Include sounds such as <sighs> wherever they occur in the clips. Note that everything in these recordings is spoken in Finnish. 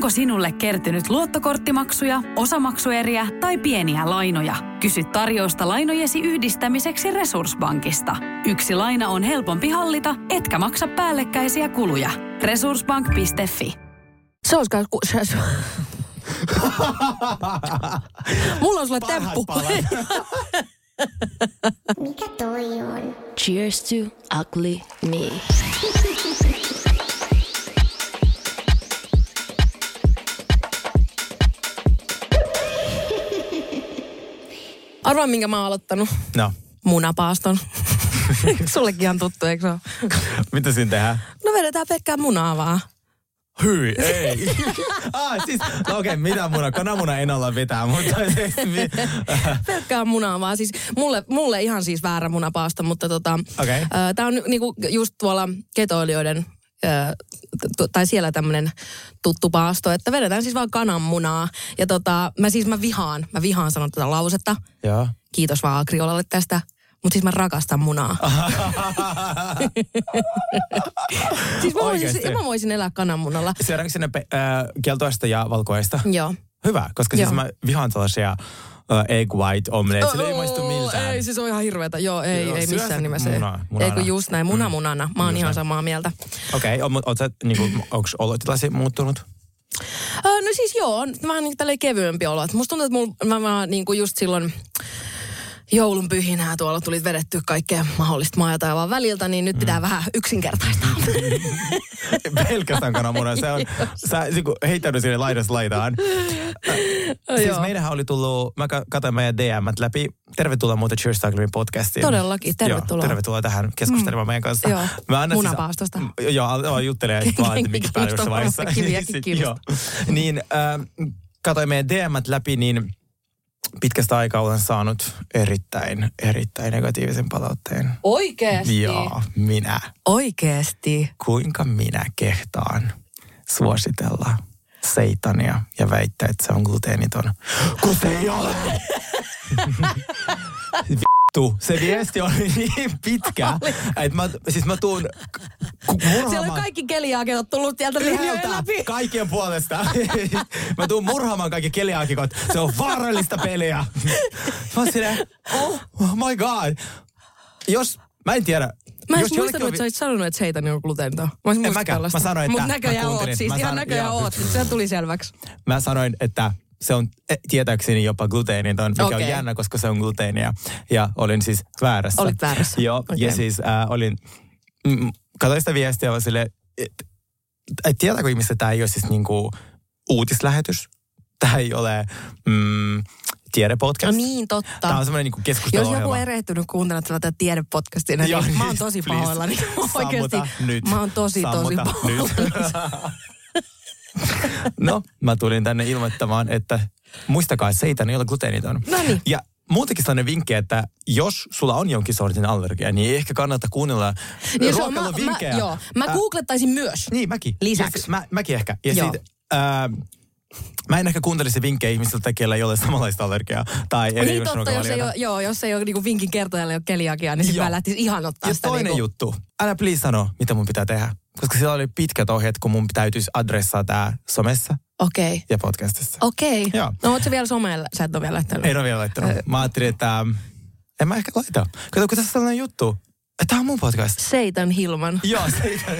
Onko sinulle kertynyt luottokorttimaksuja, osamaksueriä tai pieniä lainoja? Kysy tarjousta lainojesi yhdistämiseksi Resurssbankista. Yksi laina on helpompi hallita, etkä maksa päällekkäisiä kuluja. Resurssbank.fi Se olisi kai... ku-. Mulla on sulle temppu. Mikä toi on? Cheers to ugly me. Arvaa, minkä mä oon aloittanut. No, Munapaaston. <laughs> Sullekin on tuttu, eikö se ole? mitä siinä tehdään? No vedetään pelkkää munaa vaan. Hyi, ei. <laughs> ah, siis, no okei, okay, mitä muna? Kananmuna en olla vetää, mutta <laughs> siis, Pelkkää munaa vaan. Siis mulle, mulle ihan siis väärä munapaasto, mutta tota, Okei. ää, tää on niinku just tuolla ketoilijoiden tai siellä tämmönen tuttu paasto, että vedetään siis vaan kananmunaa. Ja tota, mä siis mä vihaan, mä vihaan sanoa tätä lausetta. Joo. Kiitos vaan Agriolalle tästä. Mutta siis mä rakastan munaa. <laughs> siis mä voisin, Oikeesti? mä voisin elää kananmunalla. Syödäänkö sinne pe- äh, keltoista ja valkoista? Joo. Hyvä, koska siis Joo. mä vihaan tällaisia egg white omelette. Sillä ei maistu miltään. Ei, siis on ihan hirveetä. Joo, ei, Joo, ei missään se nimessä. munaa, munana. Ei kun just näin, muna Mm. munana. Mä oon Just ihan näin. samaa mieltä. Okei, okay, sä, niinku, onks olotilasi muuttunut? Öö, no siis joo, on vähän niin tälleen kevyempi olo. Musta tuntuu, että mulla, mä, mä niin kuin just silloin joulun pyhinää tuolla tuli vedetty kaikkea mahdollista maa ja taivaan väliltä, niin nyt pitää vähän yksinkertaistaa. <laughs> Pelkästään kananmuna. Se on, sä niinku, heittänyt sinne laidasta laitaan. siis Joo. meidänhän oli tullut, mä ka- katsoin meidän DMt läpi. Tervetuloa muuten Cheers Ugly podcastiin. Todellakin, tervetuloa. Joo, tervetuloa tähän keskustelemaan meidän kanssa. Joo, Mä annan munapaastosta. Siis, joo, joo, juttelen <laughs> vaan, että mikä päällä jossain vaiheessa. Kiviäkin. <laughs> Niin, äh, katsoin meidän DMt läpi, niin pitkästä aikaa olen saanut erittäin, erittäin negatiivisen palautteen. Oikeesti? Joo, minä. Oikeesti? Kuinka minä kehtaan suositella seitania ja väittää, että se on gluteeniton, kun se ei ole. <laughs> Vittu, se viesti oli <laughs> niin pitkä, että mä, siis mä tuun ku- Siellä on murhaamaan kaikki keliaakit tullut sieltä linjojen läpi. kaikkien puolesta. <laughs> mä tuun murhaamaan kaikki keliaakikot. Se on vaarallista peliä. Mä silleen, oh, oh my god. Jos, mä en tiedä. Mä en muistanut, että sä olisit sanonut, että seitani on gluteeniton. Mä En mäkään. Mä sanoin, että Mut näköjään oot siis. Mä Ihan näköjään oot. Se tuli selväksi. Mä sanoin, että se on eh, tietääkseni jopa gluteeniton, mikä Okei. on jännä, koska se on gluteenia. Ja olin siis väärässä. Olit väärässä. Joo, Okei. ja siis äh, olin, mm, katsoin sitä viestiä ja olin silleen, että et, tietääkö ihmiset, että tämä ei ole siis niinku uutislähetys? Tämä ei ole mm, tiedepodcast. No niin, totta. Tämä on semmoinen niinku Jos keskusteluohjelma. joku on erehtynyt kuuntelemaan tätä tiedepodcastia, niin Joo, mä oon tosi please. pahoillani. <laughs> Oikeasti, nyt. mä oon tosi, tosi Sammuta pahoillani. nyt. <laughs> <laughs> no, mä tulin tänne ilmoittamaan, että muistakaa, että seitan ei ole gluteeniton. No niin. Ja muutenkin sellainen vinkki, että jos sulla on jonkin sortin allergia, niin ei ehkä kannata kuunnella Niin se on- mä, ruokailuvinkkejä. mä, joo, mä Ä, googlettaisin myös. Niin, mäkin. Lisäksi. Ja, mä, mäkin ehkä. Ja Joo. sit, ää, mä en ehkä kuuntelisi vinkkejä ihmisiltä, keillä ei ole samanlaista allergiaa. Tai eri Niin totta, jos ei ole, joo, jos ei ole niinku vinkin kertojalle ole keliakia, niin sitten mä lähtisin ihan ottaa Ja sitä. toinen niinku, juttu. Älä please sano, mitä mun pitää tehdä. Koska siellä oli pitkät ohjeet, kun mun täytyisi adressaa tää somessa Okei. Okay. ja podcastissa. Okei. Okay. Joo. No oot sä vielä somella? Sä et ole vielä lähtenyt. En ole vielä laittanut. Mä ajattelin, että ähm, en mä ehkä laita. Kato, kun tässä on sellainen juttu, tää on mun podcast. Seitan Hilman. Joo, seitan.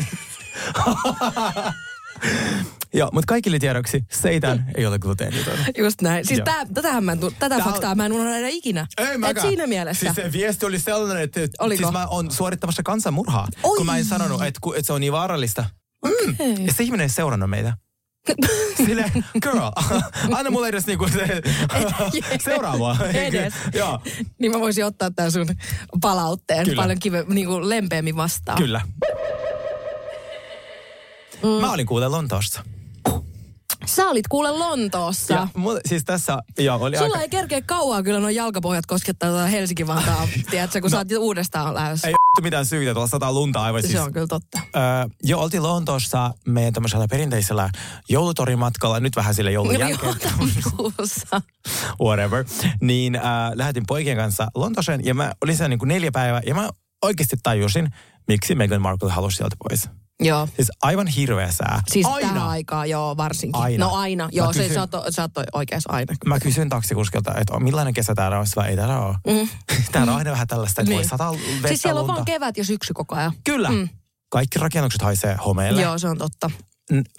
<laughs> Joo, mutta kaikille tiedoksi, seitan ei ole gluteeniton. Just näin. Siis tää, tätähän mä tätä Tää on- faktaa mä en unohda ikinä. Ei Et mäkään. siinä mielessä. Siis se viesti oli sellainen, että Oliko? siis mä oon suorittamassa kansanmurhaa. Oi. Kun mä en sanonut, että, että se on niin vaarallista. Mm. Okei. Ja se ihminen ei seurannut meitä. <laughs> Sille, girl, <laughs> anna mulle edes niinku se, <laughs> seuraavaa. Edes. Joo, Niin mä voisin ottaa tämän sun palautteen Kyllä. paljon kive, niinku lempeämmin vastaan. kyllä. Mm. Mä olin kuule Lontoossa. Sä olit kuule Lontoossa. Ja siis tässä, joo, oli Sulla aika... ei kerkeä kauaa kyllä noin jalkapohjat koskettaa tuota Helsinki-Vantaa, <laughs> tiedätkö, kun no. sä oot uudestaan lähdössä. Ei mitään syytä, tuolla sataa lunta aivan siis. Se on kyllä totta. Öö, joo, oltiin Lontoossa meidän tämmöisellä perinteisellä joulutorimatkalla, nyt vähän sille joulun jälkeen. <laughs> tammikuussa. whatever. Niin äh, lähetin poikien kanssa Lontooseen ja mä olin siellä niin kuin neljä päivää ja mä oikeasti tajusin, miksi Meghan Markle halusi sieltä pois. Joo. Siis aivan hirveä sää. Siis aina. tähän aikaan, joo, varsinkin. Aina. No aina, Mä joo, se, kysyn- sä, oot, sä oot oikeassa aina. Mä kysyin taksikuskilta, että millainen kesä täällä on, vai ei täällä ole. Mm. <laughs> täällä on aina vähän tällaista, että voi Niin. sataa vettä Siis siellä on lunta. vaan kevät ja syksy koko ajan. Kyllä. Mm. Kaikki rakennukset haisee homeelle. Joo, se on totta.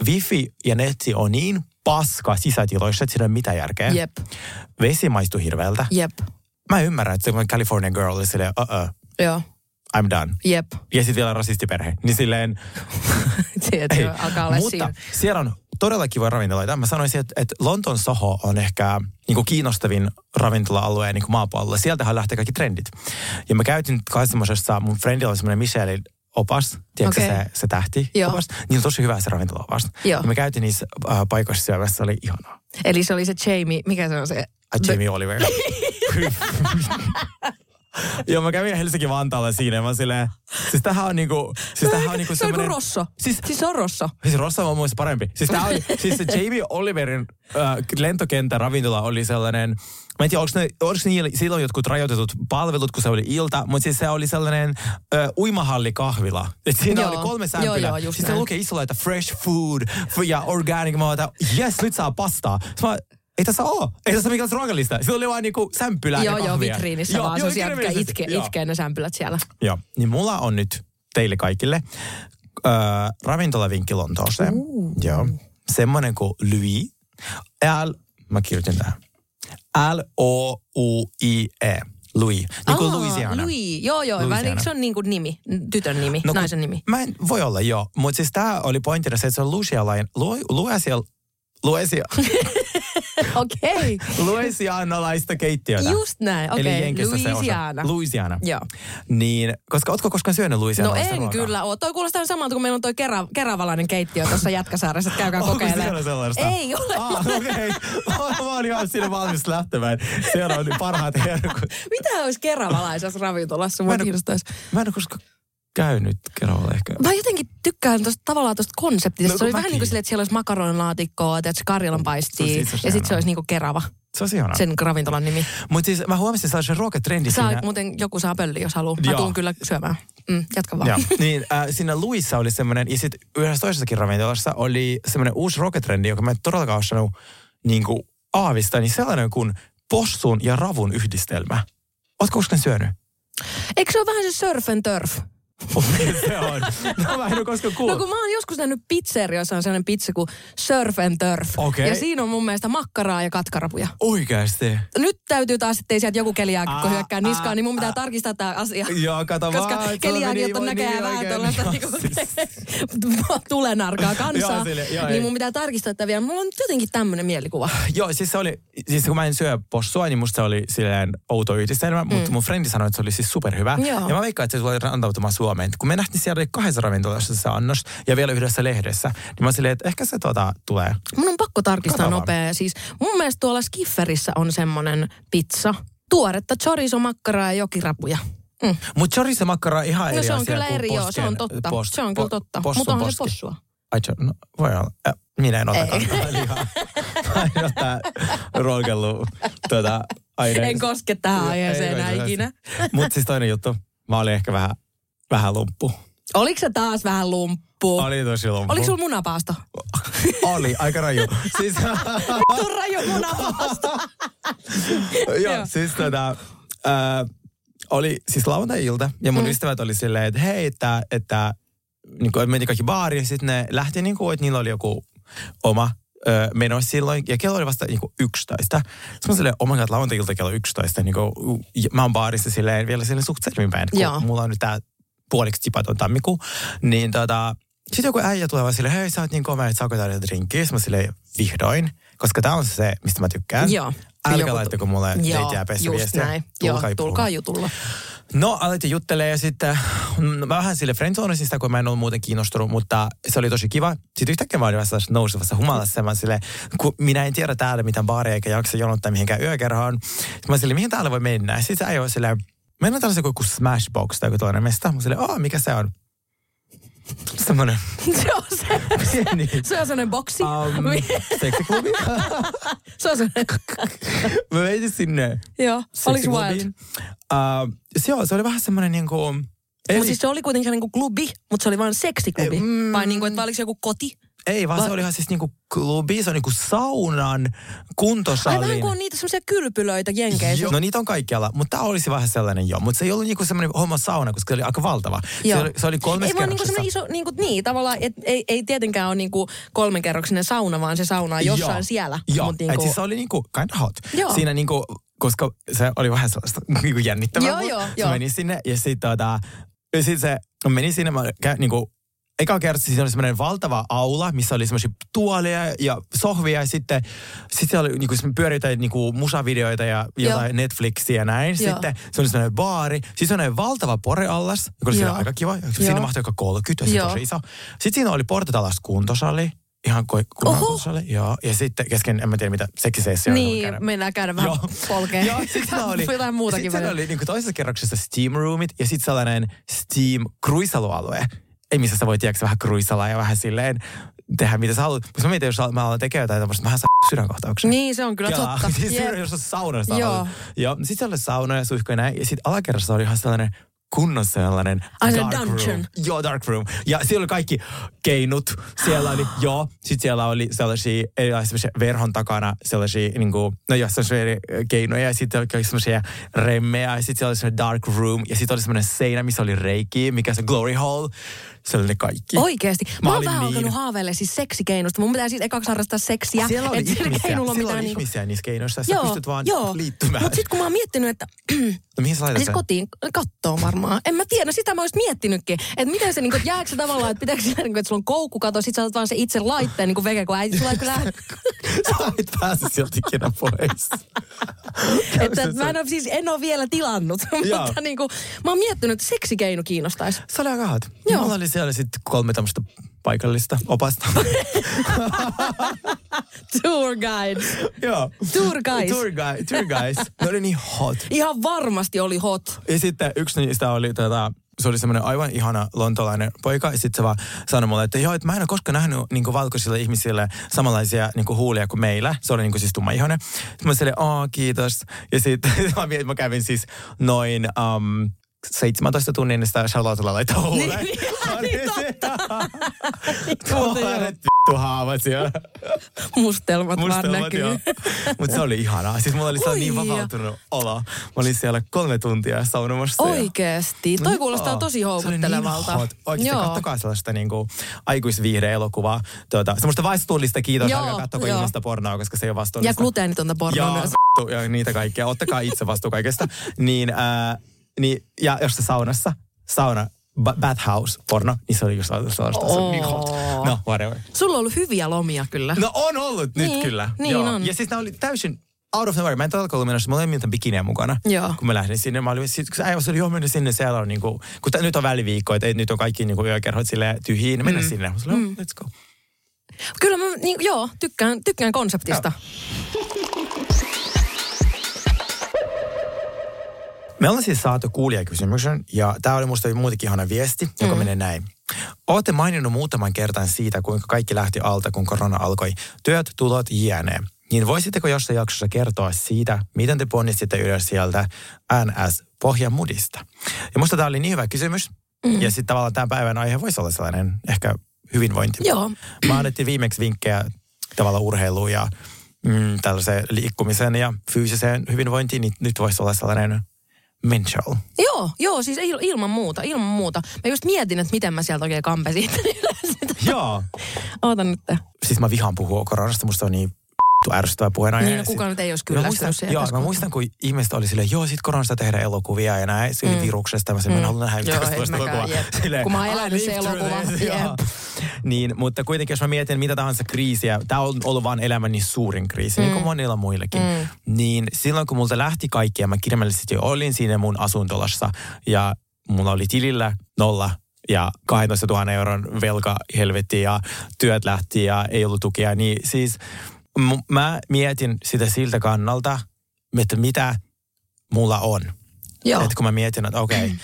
Wifi ja netti on niin paska sisätiloissa, että siinä ei ole mitään järkeä. Jep, Vesi maistuu hirveältä. jep, Mä ymmärrän, että se California girl oli silleen, uh uh, joo, I'm done. jep. Ja sitten vielä rasistiperhe. Niin silleen, <laughs> joo, alkaa olla Mutta siinä. siellä on todella kivoja ravintoloita. Mä sanoisin, että, että Lontoon Soho on ehkä niin kuin kiinnostavin ravintola-alue niin kuin maapallolla. Sieltähän lähtee kaikki trendit. Ja mä käytin kanssa semmoisessa, mun friendilla oli semmoinen Michelin opas, tiedätkö Okei. se, se tähti Joo. opas? Niin on tosi hyvä se ravintola-opas. Joo. Ja mä käytin niissä äh, paikoissa syömässä, se oli ihanaa. Eli se oli se Jamie, mikä se on se? Ai Jamie Oliver. <laughs> <laughs> Joo, mä kävin Helsinki-Vantaalla siinä ja mä silleen, siis tämähän on niinku, siis tämähän on niinku se on kuin Rosso. Siis, Siis se on Rosso. siis Rossa on muista parempi. Siis, tää oli, <laughs> siis se Jamie Oliverin äh, lentokentän ravintola oli sellainen, mä en tiedä, onko, ne, onko niillä silloin jotkut rajoitetut palvelut, kun se oli ilta, mutta siis se oli sellainen äh, uimahallikahvila. Et siinä Joo. oli kolme Joo, sämpylää. joo, just siis se näin. lukee isolla, että fresh food ja organic. Mä oon, että yes, nyt saa pastaa. Sitten mä, ei tässä ole. Ei tässä ole mikään ruokalista. Sillä oli vaan niinku sämpylää Joo, ja joo, kahvia. vitriinissä vaan. Se on siellä, mikä vitriinissä. itke, Joo. itkee ne sämpylät siellä. Joo, niin mulla on nyt teille kaikille öö, ravintolavinkki Lontooseen. Uh. Joo. Semmoinen kuin Louis. L, mä kirjoitin tähän. L-O-U-I-E. Louis. Niin kuin Aa, Louisiana. Louis, joo joo. Louisiana. Se on niin kuin nimi, tytön nimi, No, naisen nimi? Mä en, voi olla, joo. Mutta siis tää oli pointtina se, että se on Louisialainen, Lu, Luesia, Luesia, <laughs> <laughs> Okei. Louisianalaista keittiötä. Just näin, Eli okei. Jenkissä se osa. Louisiana. Louisiana. Joo. Niin, koska ootko koskaan syönyt No Louisianalaista en ruokaa? kyllä ole. Toi kuulostaa samalta, kun meillä on toi kera, keravalainen keittiö tuossa Jätkäsaaressa, että käykää <laughs> kokeilemaan. sellaista? Ei ole. Ah, okei. Okay. Mä oon ihan siinä valmis lähtemään. Siellä on parhaat herkut. <laughs> Mitä olisi keravalaisessa ravintolassa? Mä Mua en- kiinnostaisi. Mä en ole koskaan käynyt Keravalla ehkä. Mä jotenkin tykkään tosta, tavallaan tuosta konseptista. No, se oli kun vähän mäkin. niin kuin silleen, että siellä olisi makaronilaatikkoa, että karjalan paistia. Se on Ja sitten se ihanaa. olisi niin kuin kerava, Se on ihana. sen ravintolan nimi. Mutta siis mä huomasin sellaisen ruokatrendi Saa, siinä. muuten joku saa pölli, jos haluaa. Mä Joo. tuun kyllä syömään. Mm, jatka vaan. Joo. <laughs> niin äh, siinä Luissa oli semmoinen, ja sitten yhdessä toisessakin ravintolassa oli semmoinen uusi ruokatrendi, joka mä en todellakaan osannut niin kuin aavistaa, niin sellainen kuin possun ja ravun yhdistelmä. Ootko koskaan syönyt? Eikö se ole vähän se surf and turf? Se <laughs> on. No mä en ole koskaan No kuullut. kun mä oon joskus nähnyt pizzerioissa on sellainen pizza kuin surf and turf. Okei. Ja siinä on mun mielestä makkaraa ja katkarapuja. Oikeasti. Nyt täytyy taas, ettei sieltä joku keliaakikko Aa, hyökkää niskaan, aa, niin mun pitää aa. tarkistaa tämä asia. <laughs> Joo, kato Koska vaan. keliaakikot on näköjään vähän tuollaista niinku, tulenarkaa kansaa. Joo, sille- joo, ei. niin mun pitää tarkistaa tätä vielä. Mulla on jotenkin tämmöinen mielikuva. <sighs> Joo, siis se oli, siis kun mä en syö possua, niin musta se oli silleen outo yhdistelmä, mm. mutta mun frendi sanoi, että se oli siis superhyvä. Joo. Ja mä veikkaan, että se tulee rantautumaan Suomeen. Kun me nähtiin siellä kahdessa ravintolassa se annos ja vielä yhdessä lehdessä, niin mä silleen, että ehkä se tota, tulee. Mun on pakko tarkistaa nopea. Siis mun mielestä tuolla Skifferissä on semmonen pizza. Tuoretta chorizo, makkaraa ja jokirapuja. Mm. Mutta chorizo makkara ihan No eri se on asia kyllä eri, joo, se on totta. post- se on kyllä po- totta. possun Mutta onhan se possua. Ai, no, voi olla. Äh, minä en ota kantaa lihaa. <laughs> Mä en ole tää roikellut tuota. En koske tähän aiheeseen enää ikinä. Mutta siis toinen juttu. Mä olin ehkä vähän, vähän lumppu. Oliko se taas vähän lumppu? Oli tosi lumppu. Oliko sulla munapaasto? Oli, aika raju. <laughs> Siis, Vittu raju munapaasto. <laughs> joo, siis tota, äh, oli siis lauantai-ilta ja mun Mm. ystävät oli silleen, että hei, että, että niin kuin, meni kaikki baariin ja sitten ne lähti niin kuin, että niillä oli joku oma ö, meno silloin, ja kello oli vasta niin kuin 11. Sitten mä silleen, oh my god, lauantai-ilta kello 11. Niin kuin, mä oon baarissa silleen vielä silleen suht selvinpäin, kun Joo. mulla on nyt tää puoliksi tipaton tammikuu. Niin tota, sitten joku äijä tulee vaan silleen, hei sä oot niin komea, että saako täällä drinkkiä? Mä silleen, vihdoin, koska tää on se, mistä mä tykkään. Joo. Älkää Joku- laittako mulle leitiäpäistä just viestiä. Joo, Tulkaa jutulla. No, aloitin juttelemaan ja sitten mm, mä vähän sille friendzonesin sitä, kun mä en ollut muuten kiinnostunut, mutta se oli tosi kiva. Sitten yhtäkkiä mä olin vähän nousevassa humalassa. Mä sille, kun minä en tiedä täällä mitään baaria eikä jaksa jonottaa mihinkään yökerhoon. Sitten mä sille, mihin täällä voi mennä? Ja sitten äijä oli silleen, meillä on tällaisen joku Smashbox tai joku toinen mesta. Mä silleen, mikä se on? Semmoinen <laughs> Se on se. pieni Se on sellainen boksi. um, seksiklubi. Se on sellainen. <laughs> mä menin sinne Joo. Oliko se wild? Uh, se, joo, se oli vähän semmoinen niin kuin, Eli- Mutta siis se oli kuitenkin niinku klubi, mutta se oli vain seksiklubi. Mm. Vai niinku, että oliko se joku koti? Ei, vaan Va- se oli ihan siis niinku klubi, se on niinku saunan, Ai kuntosalin. vähän kuin on niitä semmoisia kylpylöitä jenkeissä. Joo. No niitä on kaikkialla, mutta tämä olisi vähän sellainen jo. Mutta se ei ollut niinku semmoinen homma sauna, koska se oli aika valtava. Se Joo. oli, se oli kolmes Ei vaan niinku semmoinen iso, niinku, niin tavallaan, et, ei, ei tietenkään ole niinku kolmenkerroksinen sauna, vaan se sauna on jossain Joo. siellä. Joo, Mut niinku... et siis se oli niinku kind of hot. Joo. Siinä niinku, koska se oli vähän sellaista <laughs> niinku jännittävää. Joo, mut joo, se joo. meni sinne ja sitten tota, sit se meni sinne, mä kä, niinku, Eka kerta siinä oli semmoinen valtava aula, missä oli semmoisia tuoleja ja sohvia ja sitten sit siellä oli niinku, pyöri jotain niinku, musavideoita ja jotain Netflixiä ja näin. Joo. Sitten se oli semmoinen baari. Siis semmoinen valtava poreallas, joka oli siellä Joo. aika kiva. Joo. Siinä mahtui joka 30 ja se Joo. tosi iso. Sitten siinä oli portatalas kuntosali. Ihan kuin kuntosali. Joo. Ja sitten kesken, en mä tiedä mitä, seksisessio. niin, mennään käydä vähän Joo. polkeen. Joo, sitten siellä oli, <laughs> Jotain muutakin välillä. oli niin toisessa kerroksessa steam roomit ja sitten sellainen steam kruisalualue. Ei missä sä voit tiedätkö, vähän kruisalla ja vähän silleen tehdä mitä sä haluat. Mutta mä mietin, jos mä alan tekemään jotain tämmöistä, mä saan sydänkohtauksen. Niin, se on kyllä Kelaa. totta. <laughs> Siis Jep. jos on saunassa. Joo. Joo. Sitten siellä oli sauna ja suihku ja näin. Ja sitten alakerrassa oli ihan sellainen kunnon sellainen Ai se dark dungeon. room. Joo, dark room. Ja siellä oli kaikki keinut. Siellä oli, <gasps> joo. Sitten siellä oli sellaisia erilaisia verhon takana sellaisia, niin kuin, no joo, sellaisia eri keinoja. Ja sitten oli semmoisia remmejä. Ja sitten siellä oli semmoinen dark room. Ja sitten oli semmoinen seinä, missä oli reiki, mikä se glory hall. Se oli ne kaikki. Oikeesti. Mä, Mä oon vähän niin- alkanut haaveilla siis seksikeinosta. Mun pitää siis ekaksi harrastaa seksiä. Siellä oli sillä ihmisiä, on siellä mitään oli niinku- ihmisiä niissä keinoissa. Sä pystyt vaan liittymään. Mutta sitten kun mä oon miettinyt, että <clears throat> No mihin sä laitat siis sen? kotiin kattoon varmaan. En mä tiedä, sitä mä ois miettinytkin. Että miten se, niinku, että jääkö se tavallaan, että pitääkö sillä, niinku, että sulla on koukkukato, sit sä otat vaan se itse laitteen, niin kuin veke, kun äiti sulla ei kyllä... <laughs> Sä et pääse sieltä ikinä pois. <laughs> että mä en ole, siis en ole vielä tilannut. <laughs> Mutta niinku, mä oon miettinyt, että seksikeino kiinnostaisi. Se oli aika hot. Joo. Mulla oli siellä sitten kolme tämmöistä paikallista opasta. <laughs> Tour guides. Joo. Tour guys. Tour, guy, tour guys. Ne oli niin hot. Ihan varmasti oli hot. Ja sitten yksi niistä oli tota, se oli semmoinen aivan ihana lontolainen poika. Ja sitten se vaan sanoi mulle, että joo, että mä en ole koskaan nähnyt niin valkoisille ihmisille samanlaisia niin huulia kuin meillä. Se oli niin siis tumma ihonen. Sitten mä sanoin, aa kiitos. Ja sitten <laughs> mä kävin siis noin... Um, 17 tunnin sitä Charlottella laittaa huuleen. <laughs> Niin, niin, totta. Tuollainen vittu haavat siellä. Mustelmat, vaan Mustelmat, näkyy. joo. Mutta se oli ihanaa. Siis mulla oli Oi, niin ja. vapautunut olo. Mä olin siellä kolme tuntia saunomassa. ja- Oikeesti. Toi kuulostaa tosi Se oli houkuttelevalta. Niin Joo. kattokaa sellaista niinku aikuisviihde-elokuvaa. Tuota, semmoista vastuullista kiitos, Joo, älkää kattoko ilmasta pornoa, koska se ei ole vastuullista. Ja gluteenitonta pornoa myös. <laughs> ja niitä kaikkia. Ottakaa itse vastuu kaikesta. niin, ää, niin, ja jos se saunassa, sauna, ba- bathhouse porno, niin se oli just sellaista. Se oli niin. No, whatever. Sulla on ollut hyviä lomia kyllä. No on ollut Niin, nyt kyllä. niin Joo. on. Ja siis nämä oli täysin out of nowhere. Mä en todellakaan ollut menossa, mulla ei mitään bikiniä mukana. Joo. Kun mä lähdin sinne, mä olin, sit, kun se äijä oli, joo, mennä sinne, siellä on niinku, kun t- nyt on väliviikko, että nyt on kaikki niinku yökerhot silleen tyhjiä, niin mennä sinne. Mä sanoin, mm. let's go. Kyllä mä, niin, joo, tykkään, tykkään konseptista. <laughs> Me ollaan siis saatu kuulijakysymyksen, ja tämä oli musta muutenkin ihana viesti, joka mm. menee näin. Olette maininnut muutaman kertan siitä, kuinka kaikki lähti alta, kun korona alkoi. Työt, tulot, jne. Niin voisitteko jossain jaksossa kertoa siitä, miten te ponnistitte ylös sieltä NS-pohjamudista? Ja musta tämä oli niin hyvä kysymys. Mm. Ja sitten tavallaan tämän päivän aihe voisi olla sellainen ehkä hyvinvointi. Joo. Mä annettiin viimeksi vinkkejä tavallaan urheiluun ja mm, tällaiseen liikkumiseen ja fyysiseen hyvinvointiin, niin nyt voisi olla sellainen mental. Joo, joo, siis il, ilman muuta, ilman muuta. Mä just mietin, että miten mä sieltä oikein kampesin. <laughs> Joo. Oota nyt. Siis mä vihaan puhua koronasta, musta on niin ärsyttävä puheenaihe. Niin, no kukaan nyt ei olisi Mä muistan, kyllästynyt siihen joo, mä muistan, kun ihmiset oli silleen, joo, sit koronasta tehdään elokuvia ja näin, se oli mm. viruksesta. Mä sanoin, mm. mä haluan nähdä mäkään, jep. Kun mä oon elänyt se elokuva. Niin, mutta kuitenkin jos mä mietin mitä tahansa kriisiä, tämä on ollut vaan elämäni suurin kriisi, mm. niin kuin monilla muillakin. Mm. Niin silloin kun multa lähti kaikki ja mä kirjaimellisesti jo olin siinä mun asuntolassa ja mulla oli tilillä nolla ja 12 000 euron velka helvetti ja työt lähti ja ei ollut tukea, niin siis mä mietin sitä siltä kannalta, että mitä mulla on. Joo. Että kun mä mietin, että okei, okay,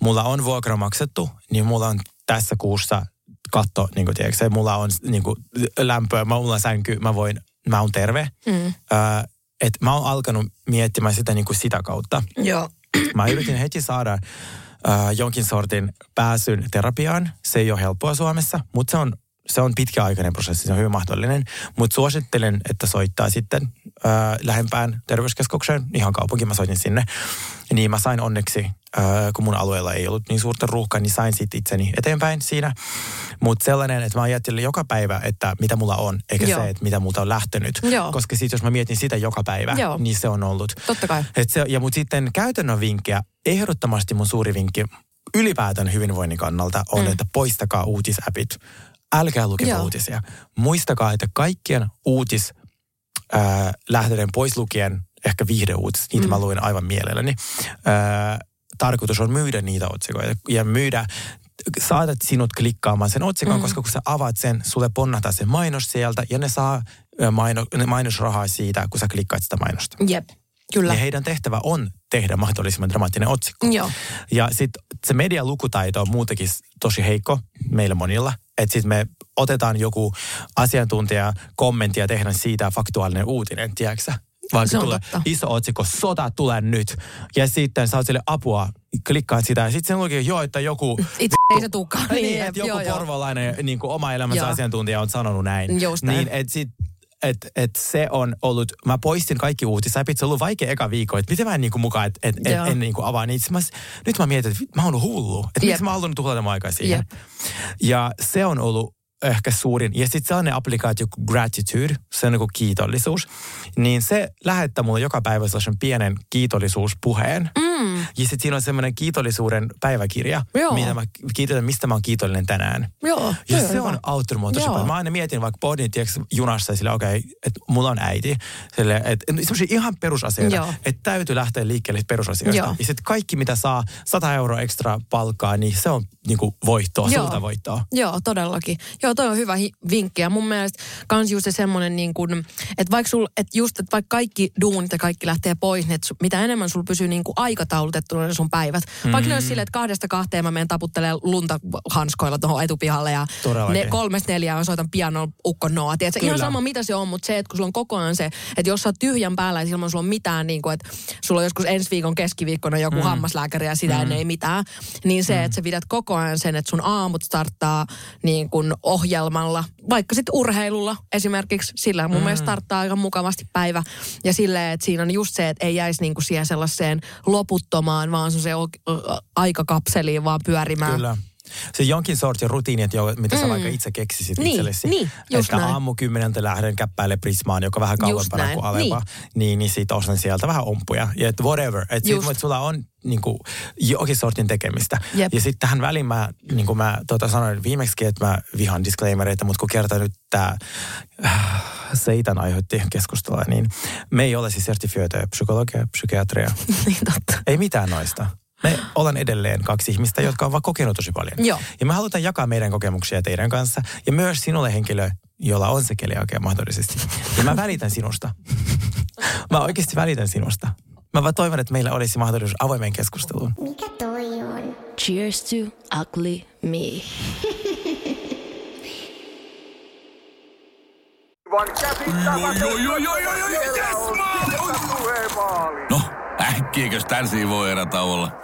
mulla on vuokra maksettu, niin mulla on tässä kuussa katto, niin kuin tiedätkö, mulla on niin kuin, lämpöä, mulla on sänky, mä voin, mä oon terve. Mm. Öö, että mä oon alkanut miettimään sitä niin kuin sitä kautta. Joo. Mä yritin heti saada äh, jonkin sortin pääsyn terapiaan. Se ei ole helppoa Suomessa, mutta se on se on pitkäaikainen prosessi, se on hyvin mahdollinen. Mutta suosittelen, että soittaa sitten ää, lähempään terveyskeskukseen, ihan kaupunkiin mä soitin sinne. Niin mä sain onneksi, ää, kun mun alueella ei ollut niin suurta ruuhkaa, niin sain sitten itseni eteenpäin siinä. Mutta sellainen, että mä ajattelen joka päivä, että mitä mulla on, eikä Joo. se, että mitä multa on lähtenyt. Joo. Koska sitten jos mä mietin sitä joka päivä, Joo. niin se on ollut. Totta kai. Et se, ja mutta sitten käytännön vinkkejä, ehdottomasti mun suuri vinkki ylipäätään hyvinvoinnin kannalta on, mm. että poistakaa uutisäpit. Älkää lukeko Joo. uutisia. Muistakaa, että kaikkien uutis ää, lähteiden pois lukien, ehkä viihdeuutiset, niitä mm. mä luin aivan mielelläni. Ää, tarkoitus on myydä niitä otsikoita ja myydä saatat sinut klikkaamaan sen otsikon, mm. koska kun sä avaat sen, sulle ponnahtaa se mainos sieltä ja ne saa maino, mainosrahaa siitä, kun sä klikkaat sitä mainosta. Jep, kyllä. Ja heidän tehtävä on tehdä mahdollisimman dramaattinen otsikko. Joo. Ja sitten se median lukutaito on muutenkin tosi heikko meillä monilla. Että sitten me otetaan joku asiantuntija kommentti ja tehdään siitä faktuaalinen uutinen, tiedätkö? Vaikka Se tulee totta. iso otsikko, sota tulee nyt. Ja sitten oot sille apua, klikkaat sitä ja sitten sen lukee, joo, että joku... Itse ei se tulekaan. <laughs> Niin, jep, että joku joo, joo. porvolainen niin kuin oma elämänsä Joo. asiantuntija on sanonut näin. Just. Niin, että sit, et, et se on ollut, mä poistin kaikki uutisäpit, se on ollut vaikea eka viikko, että miten mä en niinku mukaan, että et, et, Joo. en niinku avaa niitä. Mä, nyt mä mietin, että mä oon hullu, että miksi mä oon halunnut tuhlata mun aikaa siihen. Jep. Ja se on ollut ehkä suurin. Ja sitten sellainen applikaatio kuin gratitude, se on niin kuin kiitollisuus. Niin se lähettää mulle joka päivä sellaisen pienen kiitollisuuspuheen. Mm. Ja sitten siinä on semmoinen kiitollisuuden päiväkirja, Joo. mitä mä kiitän, mistä mä oon kiitollinen tänään. Joo, Ja se on auttanut mua tosi paljon. Mä aina mietin vaikka pohdin, tiedätkö, junassa sille, okei, okay, että mulla on äiti. Sille, että semmoisia ihan perusasioita, että täytyy lähteä liikkeelle perusasioista. Joo. Ja sitten kaikki, mitä saa 100 euroa ekstra palkkaa, niin se on niinku voittoa, Joo. suurta voittoa. Joo, todellakin. Joo, toi on hyvä hi- vinkki. Ja mun mielestä kans just se semmonen niin kuin, että vaikka sul, että just, että vaikka kaikki duunit ja kaikki lähtee pois, niin su- mitä enemmän sul pysyy niin kuin aikataulutettuna ne sun päivät. Mm. Vaikka ne olisi silleen, että kahdesta kahteen mä menen taputtelemaan lunta hanskoilla tuohon etupihalle ja Todellakin. ne kolmesta neljään mä soitan pianolla ukkon noa. Tiedätkö? Ihan sama mitä se on, mutta se, että kun sulla on koko ajan se, että jos sä oot tyhjän päällä ja ilman sulla on mitään, niin kuin, että sulla on joskus ensi viikon keskiviikkona joku mm. hammaslääkäri ja sitä mm. ennen ei mitään, niin se, mm. että sä pidät koko ajan sen, että sun aamut starttaa niin kuin ohjelmalla, vaikka sitten urheilulla esimerkiksi, sillä mun mm. mielestä starttaa aika mukavasti päivä. Ja silleen, että siinä on just se, että ei jäisi niin kuin siihen sellaiseen loputtomaan, vaan se, se aikakapseliin vaan pyörimään. Kyllä. Se jonkin sortin rutiinit, jo, mitä sä vaikka itse keksisit Niin, itsellesi. niin, just Että näin. aamu kymmeneltä lähden käppäille Prismaan, joka vähän kauempana kuin Alepa. Niin, niin sit ostan sieltä vähän ompuja. Ja et whatever. Että sit, Just. mut sulla on niin kuin, jokin sortin tekemistä. Jep. Ja sitten tähän väliin mä, niin kuin mä tota, sanoin viimeksi, että mä vihan disclaimereita, mutta kun kerta nyt tämä äh, seitan aiheutti keskustelua, niin me ei ole siis sertifioituja psykologia, psykiatria. <laughs> niin totta. Ei mitään noista. Me ollaan edelleen kaksi ihmistä, jotka on vaan kokenut tosi paljon. Joo. Ja me halutaan jakaa meidän kokemuksia teidän kanssa. Ja myös sinulle henkilö, jolla on se keliakia mahdollisesti. Ja mä välitän sinusta. Mä oikeasti välitän sinusta. Mä vaan toivon, että meillä olisi mahdollisuus avoimeen keskusteluun. Mikä toi on? Cheers to ugly me. No, äkkiäkös tän voi erätä olla?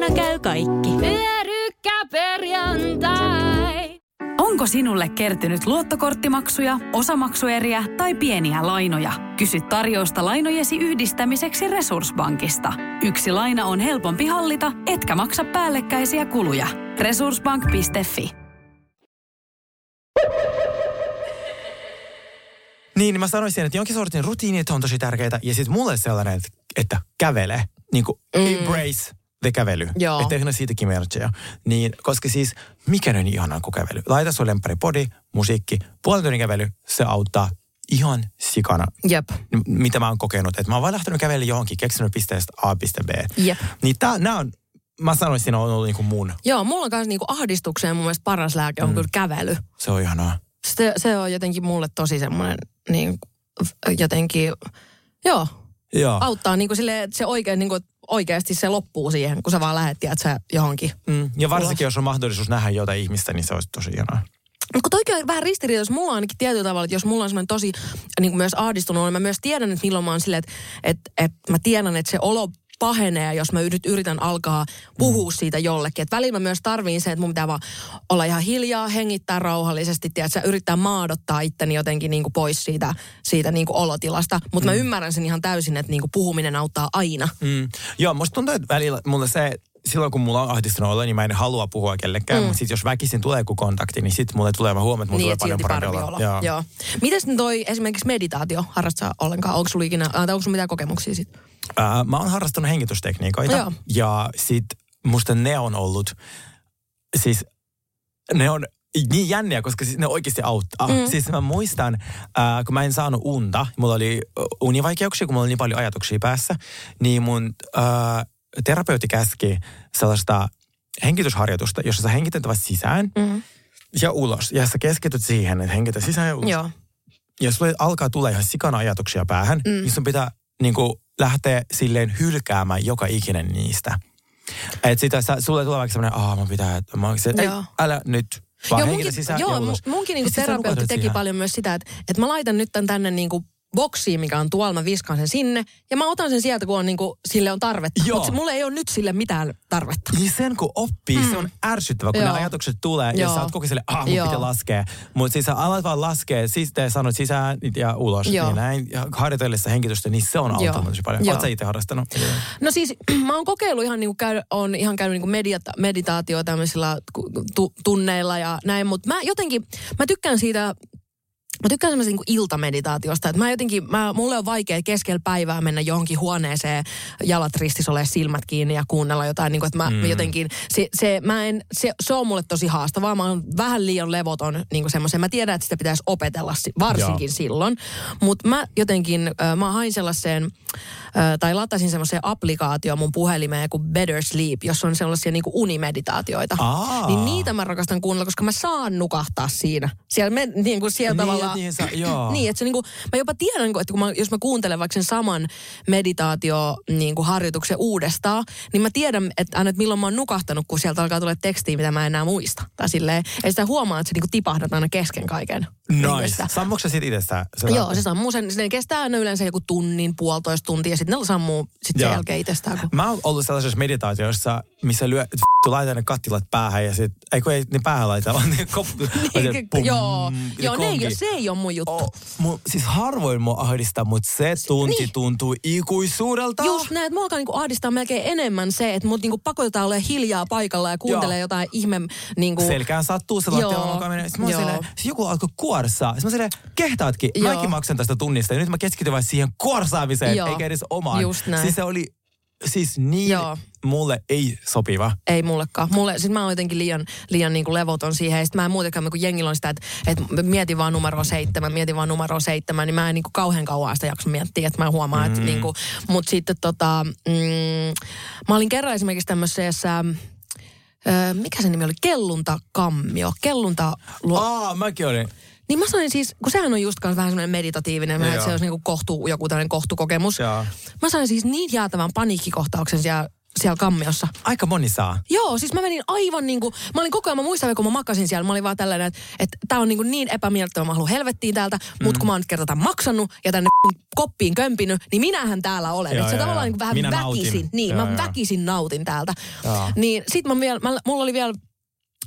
Kotona käy kaikki. Pyörykkäperjantai! Onko sinulle kertynyt luottokorttimaksuja, osamaksueriä tai pieniä lainoja? Kysy tarjousta lainojesi yhdistämiseksi Resurssbankista. Yksi laina on helpompi hallita, etkä maksa päällekkäisiä kuluja. Resurssbank.fi Niin, niin mä sanoisin, että jonkin sortin rutiinit on tosi tärkeitä. Ja sitten mulle sellainen, että, että kävele. Niin kuin mm. embrace the kävely. Joo. Että tehdään siitäkin merchejä. Niin, koska siis mikä on ihanaa kuin kävely. Laita sun lemppari podi, musiikki, puolen tunnin kävely, se auttaa ihan sikana, Jep. mitä mä oon kokenut. Että mä oon vaan lähtenyt kävellä johonkin, keksinyt pisteestä A piste B. Jep. Niin tää, nää on, mä sanoisin, siinä on ollut niinku mun. Joo, mulla on myös niinku ahdistukseen mun mielestä paras lääke on mm. kyllä kävely. Se on ihanaa. Se, se on jotenkin mulle tosi semmoinen niin, jotenkin, joo, Joo. auttaa niin kuin sille, että se oikein, niin kuin, oikeasti se loppuu siihen, kun sä vaan lähet, että sä johonkin. Mm. Ja varsinkin, jos on mahdollisuus nähdä jotain ihmistä, niin se olisi tosi ihanaa. Mutta kun toikin on vähän ristiriitaista, mulla on ainakin tietyllä tavalla, että jos mulla on semmoinen tosi niin kuin myös ahdistunut, niin mä myös tiedän, että milloin mä oon silleen, että, että, että mä tiedän, että se olo pahenee, jos mä yrit, yritän alkaa puhua siitä jollekin. Että välillä mä myös tarviin se, että mun pitää vaan olla ihan hiljaa, hengittää rauhallisesti, tiedätkö, yrittää maadottaa itteni jotenkin niin kuin pois siitä, siitä niin kuin olotilasta. Mutta mä ymmärrän sen ihan täysin, että niin kuin puhuminen auttaa aina. Mm. Joo, musta tuntuu, että välillä mulle se, silloin kun mulla on ahdistunut olla, niin mä en halua puhua kellekään. Mm. Mutta sitten jos väkisin tulee joku kontakti, niin sitten mulle tulee, mä huomaan, että mulla Niin, tulee paljon parempi parempi olo. Joo. Mites nyt toi esimerkiksi meditaatio, harrastaa ollenkaan? Onko sulla ikinä, tai onko sulla mitään kokemuksia siitä? Ää, mä oon harrastanut hengitystekniikoita. Joo. Ja sit musta ne on ollut, siis ne on niin jänniä, koska siis ne oikeasti auttaa. Mm. Siis mä muistan, ää, kun mä en saanut unta, mulla oli ö, univaikeuksia, kun mulla oli niin paljon ajatuksia päässä, niin mun ää, terapeutti käski sellaista hengitysharjoitusta, jossa sä hengität vaan sisään Mm. ja ulos. Ja sä keskityt siihen, että hengitä sisään ja ulos. Joo. jos sulle alkaa tulla ihan sikana ajatuksia päähän, mm. niin sun pitää niin kuin, lähteä silleen hylkäämään joka ikinen niistä. Että sitä, sä, sulle tulee vaikka semmoinen, aah, mun pitää, että mä, se, ei, älä nyt, vaan Joo, munkin, sisään joo, munkin niinku terapeutti teki siihen. paljon myös sitä, että, että mä laitan nyt tän tänne niinku boksiin, mikä on tuolla, mä viskaan sen sinne. Ja mä otan sen sieltä, kun on niinku, sille on tarvetta. Mutta mulle ei ole nyt sille mitään tarvetta. Niin sen kun oppii, mm. se on ärsyttävä, kun Joo. ne ajatukset tulee ja Joo. sä oot koko sille, ah, mun Joo. pitää laskea. Mutta siis sä alat vaan laskea, siis te sanot sisään ja ulos. Joo. Niin näin, ja harjoitellessa hengitystä, niin se on auttanut tosi paljon. Joo. Oot sä itse harrastanut? No siis <clears throat> mä oon kokeillut ihan niinku käy, on ihan käynyt niinku mediata, meditaatio tämmöisillä tu, tunneilla ja näin, mutta mä jotenkin, mä tykkään siitä Mä tykkään semmoisesta niinku iltameditaatiosta, että mä jotenkin, mä, mulle on vaikea keskellä päivää mennä johonkin huoneeseen, jalat ristis ole silmät kiinni ja kuunnella jotain, niinku, että mä mm. jotenkin, se, se, mä en, se, se, on mulle tosi haastavaa, mä oon vähän liian levoton niinku semmoisen, mä tiedän, että sitä pitäisi opetella si- varsinkin Joo. silloin, mutta mä jotenkin, äh, mä hain sellaiseen, äh, tai latasin semmoiseen applikaatioon mun puhelimeen kuin Better Sleep, jossa on sellaisia niinku unimeditaatioita. Aa. Niin niitä mä rakastan kuunnella, koska mä saan nukahtaa siinä. Siellä, me, niin kuin siellä Niin, tavallaan... niin saa- joo. <laughs> niin, että se niinku, mä jopa tiedän, että kun mä, jos mä kuuntelen vaikka sen saman meditaatio niin kuin harjoituksen uudestaan, niin mä tiedän, että aina, että milloin mä oon nukahtanut, kun sieltä alkaa tulla tekstiä, mitä mä en enää muista. Tai silleen, ja sitä huomaa, että se niinku tipahdat aina kesken kaiken. Niinku Nice. Sammuuko sä sit itsestä? Joo, se sammuu sen, se kestää aina yleensä joku tunnin, puolitoista tuntia, ja sitten ne sammuu sit sen jälkeen itsestään. Kun... Mä oon ollut sellaisessa meditaatiossa, missä lyö, laitan ne kattilat päähän ja sit, ei kun ei <laughs> niin päähän laita, vaan niin koppu. Niin, joo, joo ne ei, ole- se ei ole mun juttu. Oh, mu, siis harvoin mua ahdistaa, mutta se tunti niin. tuntuu ikuisuudelta. Just näin, että mua alkaa niinku ahdistaa melkein enemmän se, että mut niinku pakotetaan olemaan hiljaa paikalla ja kuuntelee Joo. jotain ihme... Niinku, Selkään sattuu, se Joo, lattia alkaa mennä. Sitten mä silleen, siis joku alkoi kuorsaa. Sitten mä silleen, kehtaatkin, Joo. mäkin maksan tästä tunnista. Ja nyt mä keskityn vain siihen kuorsaamiseen, Joo. eikä edes omaan. Just näin. Siis se oli, siis niin Joo. mulle ei sopiva. Ei mullekaan. Mulle, sit mä oon jotenkin liian, liian niinku levoton siihen. Ja sit mä en muutenkaan, kun jengillä on sitä, että, että mietin vaan numero seitsemän, mietin vaan numero seitsemän, niin mä en niinku kauhean kauan sitä jaksa miettiä, että mä huomaan, mm. että niinku, mut sitten tota, mm, mä olin kerran esimerkiksi tämmöisessä, mikä se nimi oli, kelluntakammio, kellunta... Aa, mäkin olin. Niin mä sain siis, kun sehän on just kans vähän semmoinen meditatiivinen, vähän, että se olisi niinku kohtu, joku tällainen kohtukokemus. Joo. Mä sain siis niin jäätävän paniikkikohtauksen siellä, siellä kammiossa. Aika moni saa. Joo, siis mä menin aivan niin kuin, mä olin koko ajan, mä muistan kun mä makasin siellä, mä olin vaan tällainen, että, että tää on niin, kuin niin epämiellyttävä, mä haluan helvettiin täältä, mm. mutta kun mä oon nyt kerta tämän maksanut ja tänne <laughs> koppiin kömpinyt, niin minähän täällä olen. Joo, Joo, se joo, tavallaan joo. niin kuin vähän Minä väkisin, nautin. niin, Joo, mä joo. väkisin nautin täältä. Joo. Niin sit mä vielä, mä, mulla oli vielä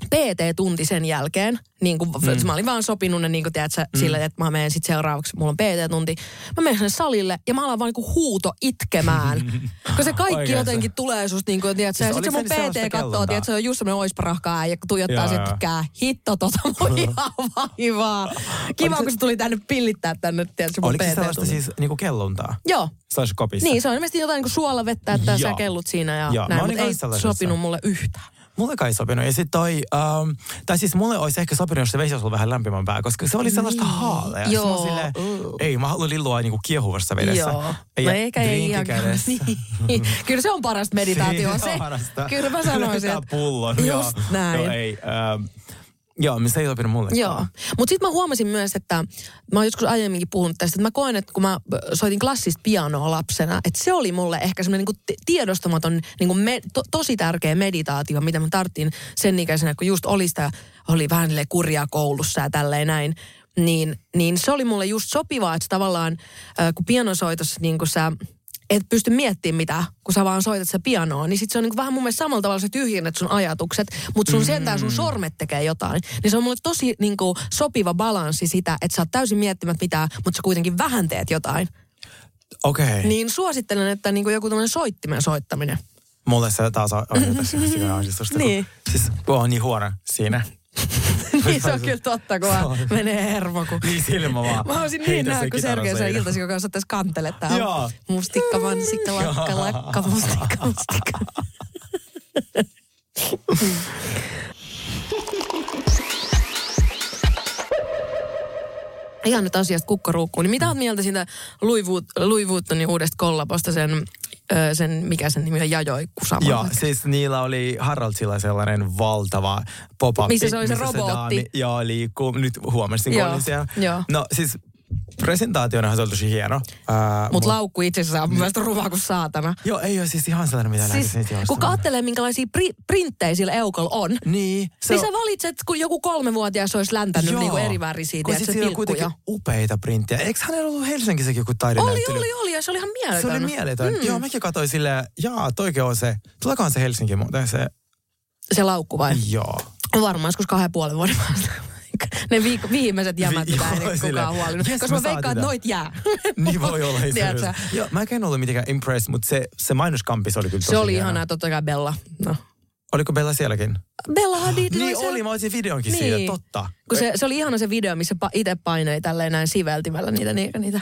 PT-tunti sen jälkeen. Niin kuin, mm. Mä olin vaan sopinut ne niin kuin, tiedätkö, mm. sille, että mä menen sitten seuraavaksi, mulla on PT-tunti. Mä menen sinne salille ja mä alan vaan niin kuin huuto itkemään. <laughs> Koska se kaikki Oikeassa. jotenkin tulee susta niin kuin, tiedätkö, Siis ja sitten se mun sellaista PT katsoo, tiedätkö, se on just semmoinen oisparahkaa äijä, kun tuijottaa sen tykkää. Hitto tota mun <laughs> ihan vaivaa. Kiva, kun se tuli tänne pillittää tänne, tiedätkö, mun Oliko se sellaista PT-tunti. siis niinku kelluntaa? Joo. Kopissa? Niin, se on ilmeisesti jotain niin kuin suolavettä, että sä kellut siinä ja mä näin, mutta ei sopinut mulle yhtään. Mulle kai ei sopinut. Ja sitten toi, um, tai siis mulle olisi ehkä sopinut, jos se vesi olisi ollut vähän lämpimämpää, koska se oli sellaista Niin. haalea. Joo. Joo. Silleen, Uh. ei, mä haluan lillua niinku kiehuvassa vedessä. Joo. Ja no eikä ei ihan <laughs> niin. Kyllä se on parasta meditaatioa. Se, on parasta. kyllä mä sanoisin, että pullon. Just joo. näin. Joo, ei. Um, joo, se ei sopinut mulle. Joo. Mutta sitten mä huomasin myös, että mä oon joskus aiemminkin puhunut tästä, että mä koen, että kun mä soitin klassista pianoa lapsena, että se oli mulle ehkä semmoinen niinku ti- tiedostamaton, niinku me, to, tosi tärkeä meditaatio, mitä mä tarttiin sen ikäisenä, kun just oli sitä, oli vähän kurjaa koulussa ja tälleen näin. Niin, niin se oli mulle just sopivaa, että tavallaan äh, kun pianosoitossa niin kun sä et pysty miettimään mitä, kun sä vaan soitat se pianoa, niin sit se on niin vähän mun mielestä samalla tavalla sä tyhjennät sun ajatukset, mutta sun sentään sun sormet tekee jotain. Niin se on mulle tosi niin kuin, sopiva balanssi sitä, että sä oot täysin miettimät mitään, mutta sä kuitenkin vähän teet jotain. Okei. Okay. Niin suosittelen, että niin kuin joku tämmöinen soittimen soittaminen. Mulle se taas on on <laughs> tässä Niin. Siis kun on niin huono siinä. Niin se on kyllä totta, kun <laughs> vaan menee hermo. Kun... Niin silmä vaan. Mä haluaisin niin nähdä, kun Sergei sen iltaisin, joka saattaisi kantele tähän. Joo. Mustikka, mansikka, lakka, lakka, mustikka, mustikka. Ihan nyt asiasta kukkaruukkuun. Niin mitä oot mieltä siitä Louis, Vuit- Louis Vuittonin uudesta kollaposta, sen, sen mikä sen nimi on, Jajoi Kusama? Joo, siis niillä oli Haraldsilla sellainen valtava pop-up. Missä se oli se robotti. daami, joo, liikkuu. Nyt huomasin, kun Joo, olin siellä. joo. No siis presentaationahan se oli tosi hieno. Uh, Mutta laukku itse asiassa on mun mielestä rumaa kuin saatana. Joo, ei ole siis ihan sellainen, mitä Siis, nyt kun katselee, minkälaisia pri- printtejä sillä eukolla on, Niin. niin sä valitset, kun joku kolmevuotias olisi läntänyt Joo. niinku eri värisiä, Kun tiedätkö, sit siinä on kuitenkin upeita printtejä. Eikö hänellä ollut Helsingissäkin joku Oli, taidenäyttely? oli, oli, ja se oli ihan mieletön. Se oli mieletön. Mm. Joo, mäkin katsoin silleen, jaa, toikin on se. Tuleekohan se Helsinki muuten se? Se laukku vai? Joo. Varmaan joskus kahden puolen vuoden päästä. Ne viik- viimeiset jämät, Vi- mitä ei kukaan huolinut. jes, Koska me mä veikkaan, että noit jää. <laughs> Niin voi olla. ei Tiedätkö? se- Joo, mä en ollut mitenkään impressed, mutta se, se mainoskampis oli kyllä tosi Se oli hieno. ihanaa, totta kai Bella. No. Oliko Bella sielläkin? Bella Hadid Niin se- oli, mä olisin videonkin Niin. siitä, totta. Kun se, se oli ihana se video, missä pa, itse painoi tälleen näin siveltimellä niitä, niitä, niitä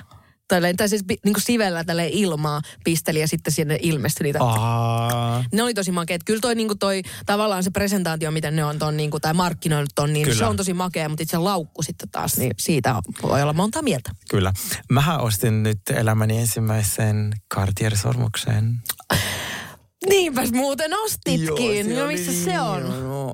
tälleen, tai siis niin kuin sivellä tälleen ilmaa pisteli ja sitten sinne ilmestyi niitä. Aa, Ne oli tosi makeet. Kyllä toi, niinku toi tavallaan se presentaatio, miten ne on ton, niinku, tai markkinoinut ton, niin Kyllä. se on tosi makea, mutta itse laukku sitten taas, niin siitä voi olla monta mieltä. kyllä. Mähän ostin nyt elämäni ensimmäisen Cartier-sormuksen. Niinpäs muuten ostitkin. se no missä niin se on? hieno.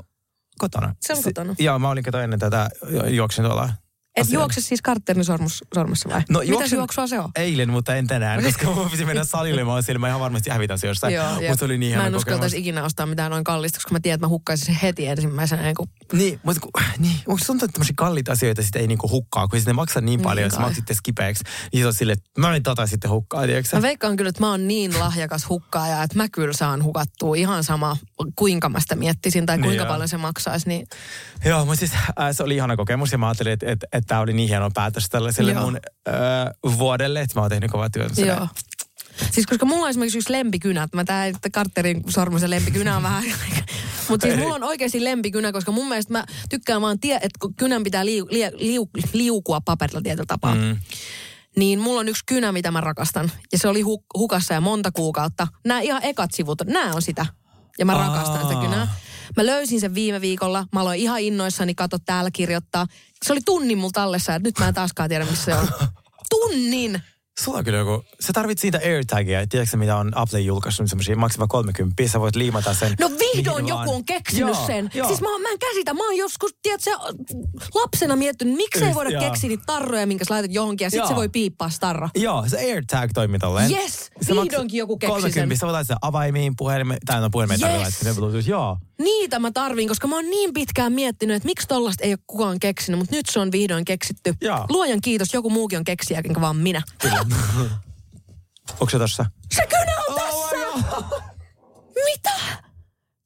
Kotona. Se on kotona. Joo, mä olin kato ennen tätä, juoksin tuolla. Et juokse siis kartterin sormus, sormessa vai? No, Mitäs juoksen- juoksua se on? Eilen, mutta en tänään, koska mun piti mennä salille. Mä siellä, mä ihan varmasti hävitän se jossain. Joo, mutta se oli niin Mä en uskaltaisi ikinä ostaa mitään noin kallista, koska mä tiedän, että mä hukkaisin sen heti ensimmäisenä. Niin kuin, Niin, mutta kun, niin, onko tuntuu, että tämmöisiä kalliita asioita sitten ei niinku hukkaa, kun sitten ne maksaa niin paljon, Niin jos maksat sitten skipeeksi, niin se on silleen, että mä en tota sitten hukkaa, tiedätkö? Mä veikkaan kyllä, että mä oon niin lahjakas hukkaaja, että mä kyllä saan hukattua ihan sama, kuinka mä sitä miettisin tai Niin kuinka joo. paljon se maksaisi. Niin Joo, mutta siis äh, se oli ihana kokemus ja mä ajattelin, että et, et tämä oli niin hieno päätös tällaiselle Joo. mun äh, vuodelle, että mä oon tehnyt kovaa työtä. Joo. Siis koska mulla on esimerkiksi yksi lempikynä, että mä tää Carterin sormusen lempikynä on vähän... <laughs> Mutta siis mulla on oikeasti lempikynä, koska mun mielestä mä tykkään vaan, tie, että kun kynän pitää liu, liu, liu, liukua paperilla tietyllä tapaa. Mm. Niin mulla on yksi kynä, mitä mä rakastan. Ja se oli hu, hukassa ja monta kuukautta. Nämä ihan ekat sivut, nämä on sitä. Ja mä Aa. rakastan sitä kynää. Mä löysin sen viime viikolla. Mä aloin ihan innoissani kato täällä kirjoittaa. Se oli tunnin mulla tallessa ja nyt mä en taaskaan tiedä, missä se on. <laughs> Tunnin! Sulla on kyllä joku, sä tarvit siitä AirTagia, tiedätkö mitä on Apple julkaissut semmoisia maksava 30, sä voit liimata sen. No vihdoin joku on keksinyt Joo, sen. joo. Siis mä, mä en käsitä. Mä oon joskus, tiedätkö, lapsena miettinyt, miksi ei voida joo. keksiä niitä tarroja, minkä sä laitat johonkin ja sit Joo. se voi piippaa se tarra. Joo, se AirTag toimii tolleen. Yes, Se vihdoinkin joku keksi 30, sen. sä voit sitä avaimiin, puhelimeen, tai no puhelimeen Yes. tarvitset, ne Bluetooth, joo. Niitä mä tarviin, koska mä oon niin pitkään miettinyt, että miksi tollasta ei ole kukaan keksinyt, mutta nyt se on vihdoin keksitty. Joo. Luojan kiitos, joku muukin on keksijä, enkä vaan minä. <laughs> Onko se tossa? Se kynä on tässä! Mitä?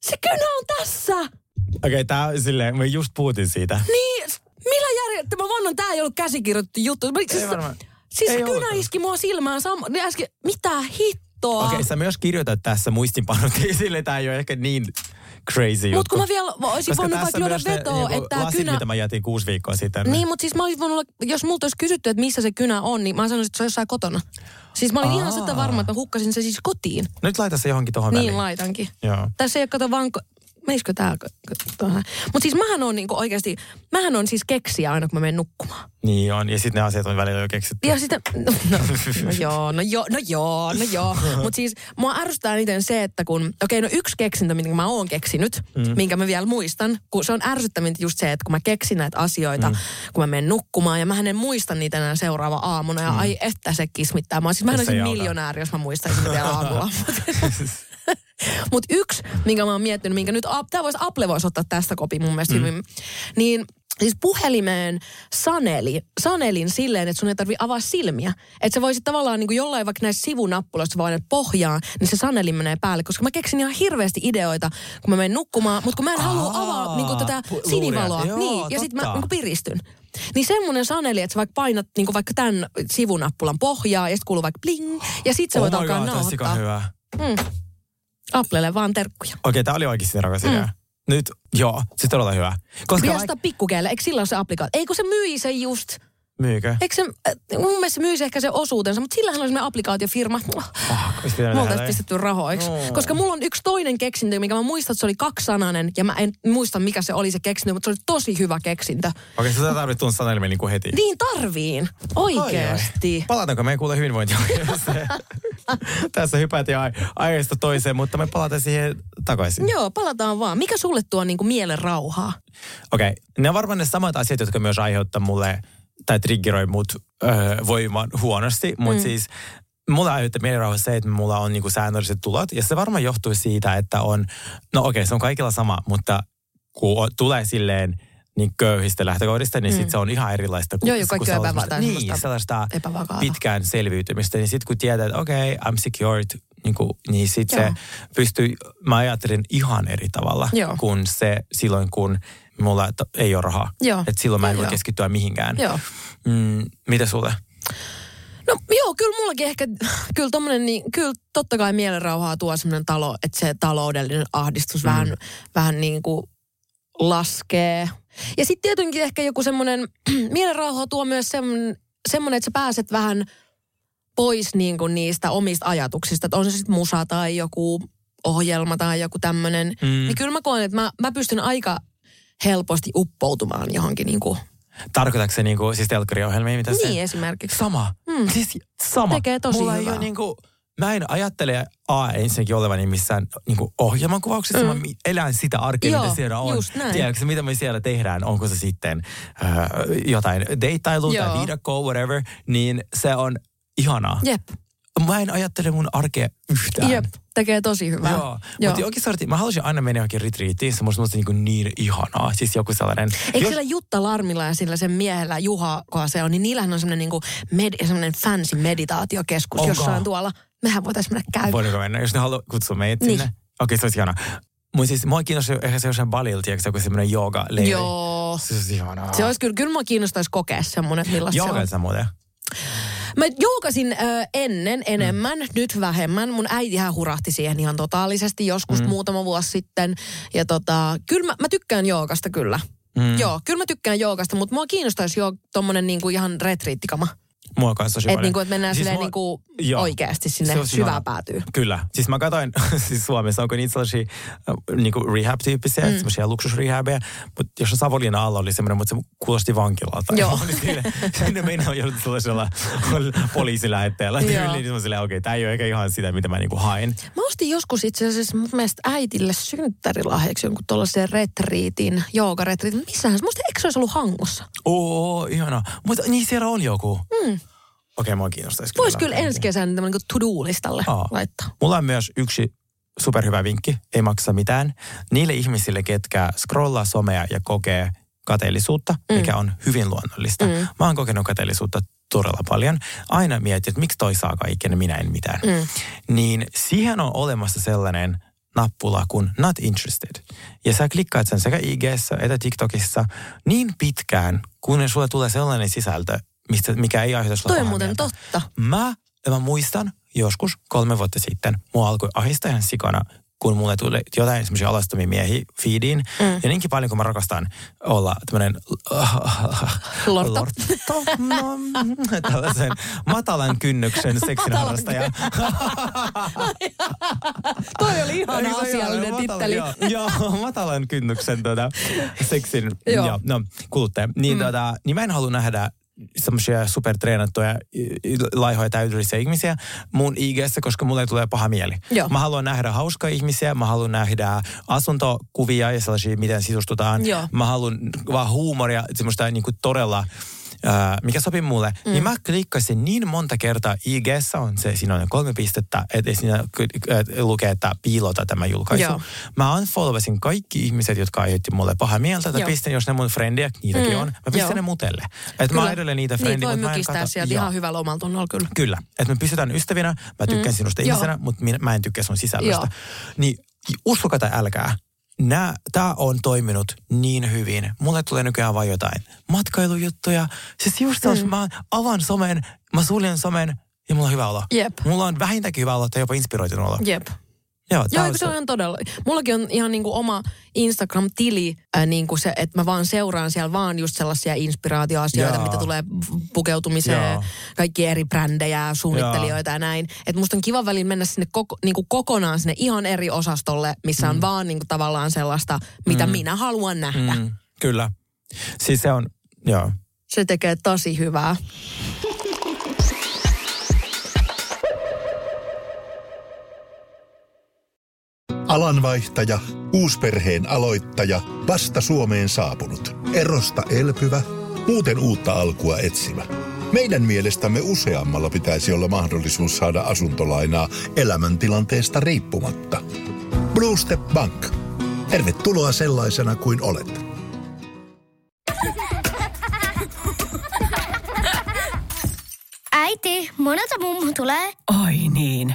Se kynä on tässä! Okei, okay, tää on silleen, me just puhutin siitä. Niin, millä järjettä? Mä vannon, tää ei ollut käsikirjoitettu juttu. Mä- Siis, varmaan. siis Ei se kynä ollutkaan. iski mua silmään sama. Ne äsken, mitä hittoa? Okei, okay, sä myös kirjoitat tässä muistinpanot, <laughs> sille tää ei ole ehkä niin crazy. Mutta kun mä vielä olisin Koska voinut vaikka lyödä myös ne vetoa, niinku että lasit, kynä... mitä mä jätin kuusi viikkoa sitten. Niin, mutta siis mä olisin voinut olla, jos multa olisi kysytty, että missä se kynä on, niin mä sanoisin, että se on jossain kotona. Siis mä olin ihan Aa. sitä varma, että mä hukkasin se siis kotiin. Nyt laita se johonkin tohon Niin väliin. laitankin. Joo. Tässä ei ole kato vaan menisikö tää tuohon? Mutta siis mähän on niinku oikeasti, mähän on siis keksiä aina kun mä menen nukkumaan. Niin on, ja sitten ne asiat on välillä jo keksitty. Ja sitten, no, no, no <laughs> joo, no joo, no joo, no joo. Mutta siis mua ärsyttää eniten se, että kun, okei okay, no yksi keksintö, minkä mä oon keksinyt, mm. minkä mä vielä muistan, kun se on ärsyttävintä just se, että kun mä keksin näitä asioita, mm. kun mä menen nukkumaan ja mä en muista niitä enää seuraava aamuna ja mm. ai että se kismittää. Mä, siis mä olisin miljonääri, jos mä muistaisin vielä <laughs> aamulla. <laughs> <laughs> Mutta yksi, minkä mä oon miettinyt, minkä nyt, tämä voisi Apple voisi ottaa tästä kopin mun mielestä mm. hyvin, niin siis puhelimeen saneli, sanelin silleen, että sun ei tarvi avaa silmiä. Että se voisi tavallaan niin kuin jollain vaikka näissä sivunappuloissa vaan pohjaan, niin se saneli menee päälle. Koska mä keksin ihan hirveästi ideoita, kun mä menen nukkumaan, mutta kun mä en halua avaa niin kuin tätä sinivaloa. Joo, niin, ja sitten mä niin kuin piristyn. Niin semmoinen saneli, että sä vaikka painat niin kuin vaikka tämän sivunappulan pohjaa ja sitten kuuluu vaikka bling. Ja sitten sä voit oh alkaa God, nauhoittaa. hyvä. Mm. Applelle vaan terkkuja. Okei, okay, tämä oli oikeasti rakas idea. Mm. Nyt, joo, se todella hyvä. Koska Pitäisi vaik- pikkukeelle, eikö silloin se applikaatio? Eikö se myi sen just? Myykö? Eikö se, äh, mun mielestä se myisi ehkä se osuutensa, mutta sillähän on semmoinen applikaatiofirma. Oh, oltaisiin pistetty rahoiksi. No. Koska mulla on yksi toinen keksintö, mikä mä muistan, että se oli kaksisanainen, ja mä en muista, mikä se oli se keksintö, mutta se oli tosi hyvä keksintö. Okei, okay, sä tarvit tuon sanelmin niin kuin heti. Niin tarviin, oikeasti. Palataanko me kuule hyvinvointia? <laughs> Tässä hypätiin aiheesta toiseen, mutta me palataan siihen takaisin. Joo, palataan vaan. Mikä sulle tuo niin kuin mielen rauhaa? Okei, okay. ne on varmaan ne samat asiat, jotka myös aiheuttaa mulle tai triggeroi mut öö, voimaan huonosti, mutta mm. siis mulla aiheuttaa mielirauha se, että mulla on niinku säännölliset tulot. Ja se varmaan johtuu siitä, että on, no okei, okay, se on kaikilla sama, mutta kun tulee silleen niin köyhistä lähtökohdista, niin mm. sitten se on ihan erilaista. Kuin, Joo, jo kaikki on epävakaata. Niin, sellaista pitkään selviytymistä. Niin sitten kun tiedät, että okei, okay, I'm secured, niin, kuin, niin sitten se pystyy, mä ajattelen ihan eri tavalla Joo. kuin se silloin, kun mulla ei ole rahaa. Että silloin mä en voi keskittyä mihinkään. Joo. Mm, mitä sulle? No joo, kyllä mullakin ehkä, <laughs> kyllä tommonen, niin, kyllä totta kai mielenrauhaa tuo semmoinen talo, että se taloudellinen ahdistus mm. vähän, vähän niin kuin laskee. Ja sitten tietenkin ehkä joku semmoinen, <clears throat> mielenrauhaa tuo myös semmoinen, semmoinen, että sä pääset vähän pois niin kuin niistä omista ajatuksista, että on se sitten musa tai joku ohjelma tai joku tämmöinen. Mm. Niin kyllä mä koen, että mä, mä pystyn aika helposti uppoutumaan johonkin niin kuin Tarkoitatko se niinku, siis telkkariohjelmia? Mitä niin se? esimerkiksi. Sama. Mm. Siis sama. Tekee tosi Mulla hyvää. Ei niinku, mä en ajattele A ensinnäkin olevani missään niinku ohjelmankuvauksessa. Mm. Mä elän sitä arkea, Joo, mitä siellä on. Tiedätkö, mitä me siellä tehdään? Onko se sitten äh, jotain deittailu tai viidakkoa, whatever. Niin se on ihanaa. Jep. Mä en ajattele mun arkea yhtään. Jep, tekee tosi hyvää. Joo, Joo. mutta oikeasti mä haluaisin aina mennä johonkin retriittiin, se musta niin, niin ihanaa. Siis joku sellainen... Eikö jos... sillä Jutta Larmilla ja sillä sen miehellä Juha, kun se on, niin niillähän on semmoinen niin kuin med, semmoinen fancy meditaatiokeskus Onko? jossain tuolla. Mehän voitaisiin mennä käymään. Voidaanko mennä, jos ne haluaa kutsua meitä niin. sinne? Okei, okay, se olisi ihanaa. Mutta siis mua kiinnostaa ehkä se jossain balilla, tiedätkö, joku semmoinen jooga leiri. Joo. Se olisi ihanaa. Se olisi kyllä, kyllä mua kiinnostaisi kokea semmoinen, millaista se on. muuten. Mä joogasin äh, ennen enemmän, mm. nyt vähemmän. Mun äitihän hurahti siihen ihan totaalisesti joskus mm. muutama vuosi sitten. Ja tota, kyllä mä, mä tykkään joogasta kyllä. Mm. Joo, kyllä mä tykkään joogasta, mutta mua kiinnostaisi jo tommonen niinku ihan retriittikama. Mua kanssa tosi Että niinku, et mennään siis silleen mua, niinku oikeasti sinne syvää päätyy. Kyllä. Siis mä katsoin, <laughs> siis Suomessa onko niitä sellaisia äh, niinku rehab-tyyppisiä, mm. sellaisia luksusrehabeja, mutta jos Savonlinna alla oli semmoinen, mutta se kuulosti vankilalta. Joo. sinne, sinne meinaa on jouduttu sellaisella <laughs> poliisilähetteellä. Niin mä silleen, okei, okay, tämä ei ole ehkä ihan sitä, mitä mä niinku hain. Mä ostin joskus itse asiassa mun mielestä äitille synttärilahjaksi jonkun tuollaisen retriitin, joogaretriitin. Missähän se? Musta eikö se olisi ollut hangossa? Oo, ihana. Mutta niin siellä on joku. Mm. Okei, mua kiinnostaisi Voisi kyllä ensi kesän niin to-do-listalle Aa. laittaa. Mulla on myös yksi superhyvä vinkki, ei maksa mitään. Niille ihmisille, ketkä scrollaa somea ja kokee kateellisuutta, mm. mikä on hyvin luonnollista. Mm. Mä oon kokenut kateellisuutta todella paljon. Aina mietin, että miksi toi saa kaiken ja minä en mitään. Mm. Niin siihen on olemassa sellainen nappula kuin not interested. Ja sä klikkaat sen sekä ig että TikTokissa niin pitkään, kun sulle tulee sellainen sisältö, mistä, mikä ei aiheuta sulle Toi on muuten mieltä. totta. Mä, mä muistan joskus kolme vuotta sitten, mua alkoi ahistaa ihan sikana, kun mulle tuli jotain semmoisia alastomia miehiä feediin. Mm. Ja niinkin paljon, kun mä rakastan olla tämmöinen <laughs> Lorto. Lorto. No, mm, tällaisen matalan kynnyksen <laughs> seksin harrastaja. <laughs> Toi oli se asiallinen titteli. Joo, joo, matalan kynnyksen tuota, seksin Joo. joo. no, kuluttaja. Niin, mm. tuota, niin mä en halua nähdä semmoisia supertreenattuja, laihoja täydellisiä ihmisiä mun IGssä, koska mulle tulee paha mieli. Joo. Mä haluan nähdä hauskoja ihmisiä, mä haluan nähdä asuntokuvia ja sellaisia, miten sisustutaan. Joo. Mä haluan vaan huumoria, semmoista niin kuin todella Ää, mikä sopii mulle, mm. niin mä klikkasin niin monta kertaa IGssä on se, siinä on kolme pistettä, että siinä lukee, että piilota tämä julkaisu. Joo. Mä unfollowasin kaikki ihmiset, jotka aiheutti mulle pahaa mieltä, tai Joo. pistän, jos ne mun frendiä, niitäkin Mm, on, mä pistän joo. ne mutelle. Että mä edelleen niitä Niin frendiä, voi mutta mä en kato- sieltä Joo. ihan hyvällä omalla tunnolla kyllä. Kyllä, että me pysytään ystävinä, mä tykkään mm. sinusta Joo. ihmisenä, mutta mä en tykkää sun sisällöstä. Joo. Niin uskokaa tai älkää, tämä on toiminut niin hyvin. Mulle tulee nykyään vain jotain matkailujuttuja. Siis just mm. mä avaan somen, mä suljen somen ja mulla on hyvä olo. Jep. Mulla on vähintäänkin hyvä olo tai jopa inspiroitunut olo. Jep. Joo, Joo, se on ihan todella. Mullakin on ihan niin kuin oma Instagram-tili, äh, niin kuin se, että mä vaan seuraan siellä vaan just sellaisia inspiraatioasioita, Joo. mitä tulee pukeutumiseen, Joo. kaikki eri brändejä, suunnittelijoita ja näin. Että musta on kiva välillä mennä sinne koko, niin kuin kokonaan sinne ihan eri osastolle, missä on vaan niin kuin tavallaan sellaista, mitä minä haluan nähdä. Mm, kyllä. Siis se on, joo. Se tekee tosi hyvää. Alanvaihtaja, uusperheen aloittaja, vasta Suomeen saapunut, erosta elpyvä, muuten uutta alkua etsimä. Meidän mielestämme useammalla pitäisi olla mahdollisuus saada asuntolainaa elämäntilanteesta riippumatta. Blue Step Bank. Tervetuloa sellaisena kuin olet. Äiti, monelta mummu tulee? Oi niin.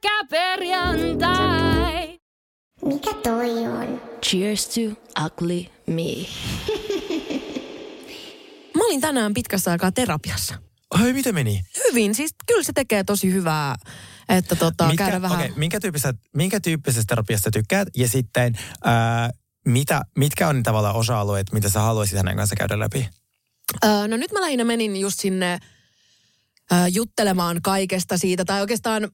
Pyörykkäperjantai! Mikä toi on? Cheers to ugly me. <laughs> Mä olin tänään pitkässä aikaa terapiassa. Ai, miten meni? Hyvin, siis kyllä se tekee tosi hyvää, että tota, käydä vähän... okay, minkä, tyyppisestä, minkä tyyppisestä terapiasta tykkäät? Ja sitten, ää, mitä, mitkä on tavallaan osa-alueet, mitä sä haluaisit hänen kanssa käydä läpi? Öö, no nyt mä lähinnä menin just sinne öö, juttelemaan kaikesta siitä, tai oikeastaan,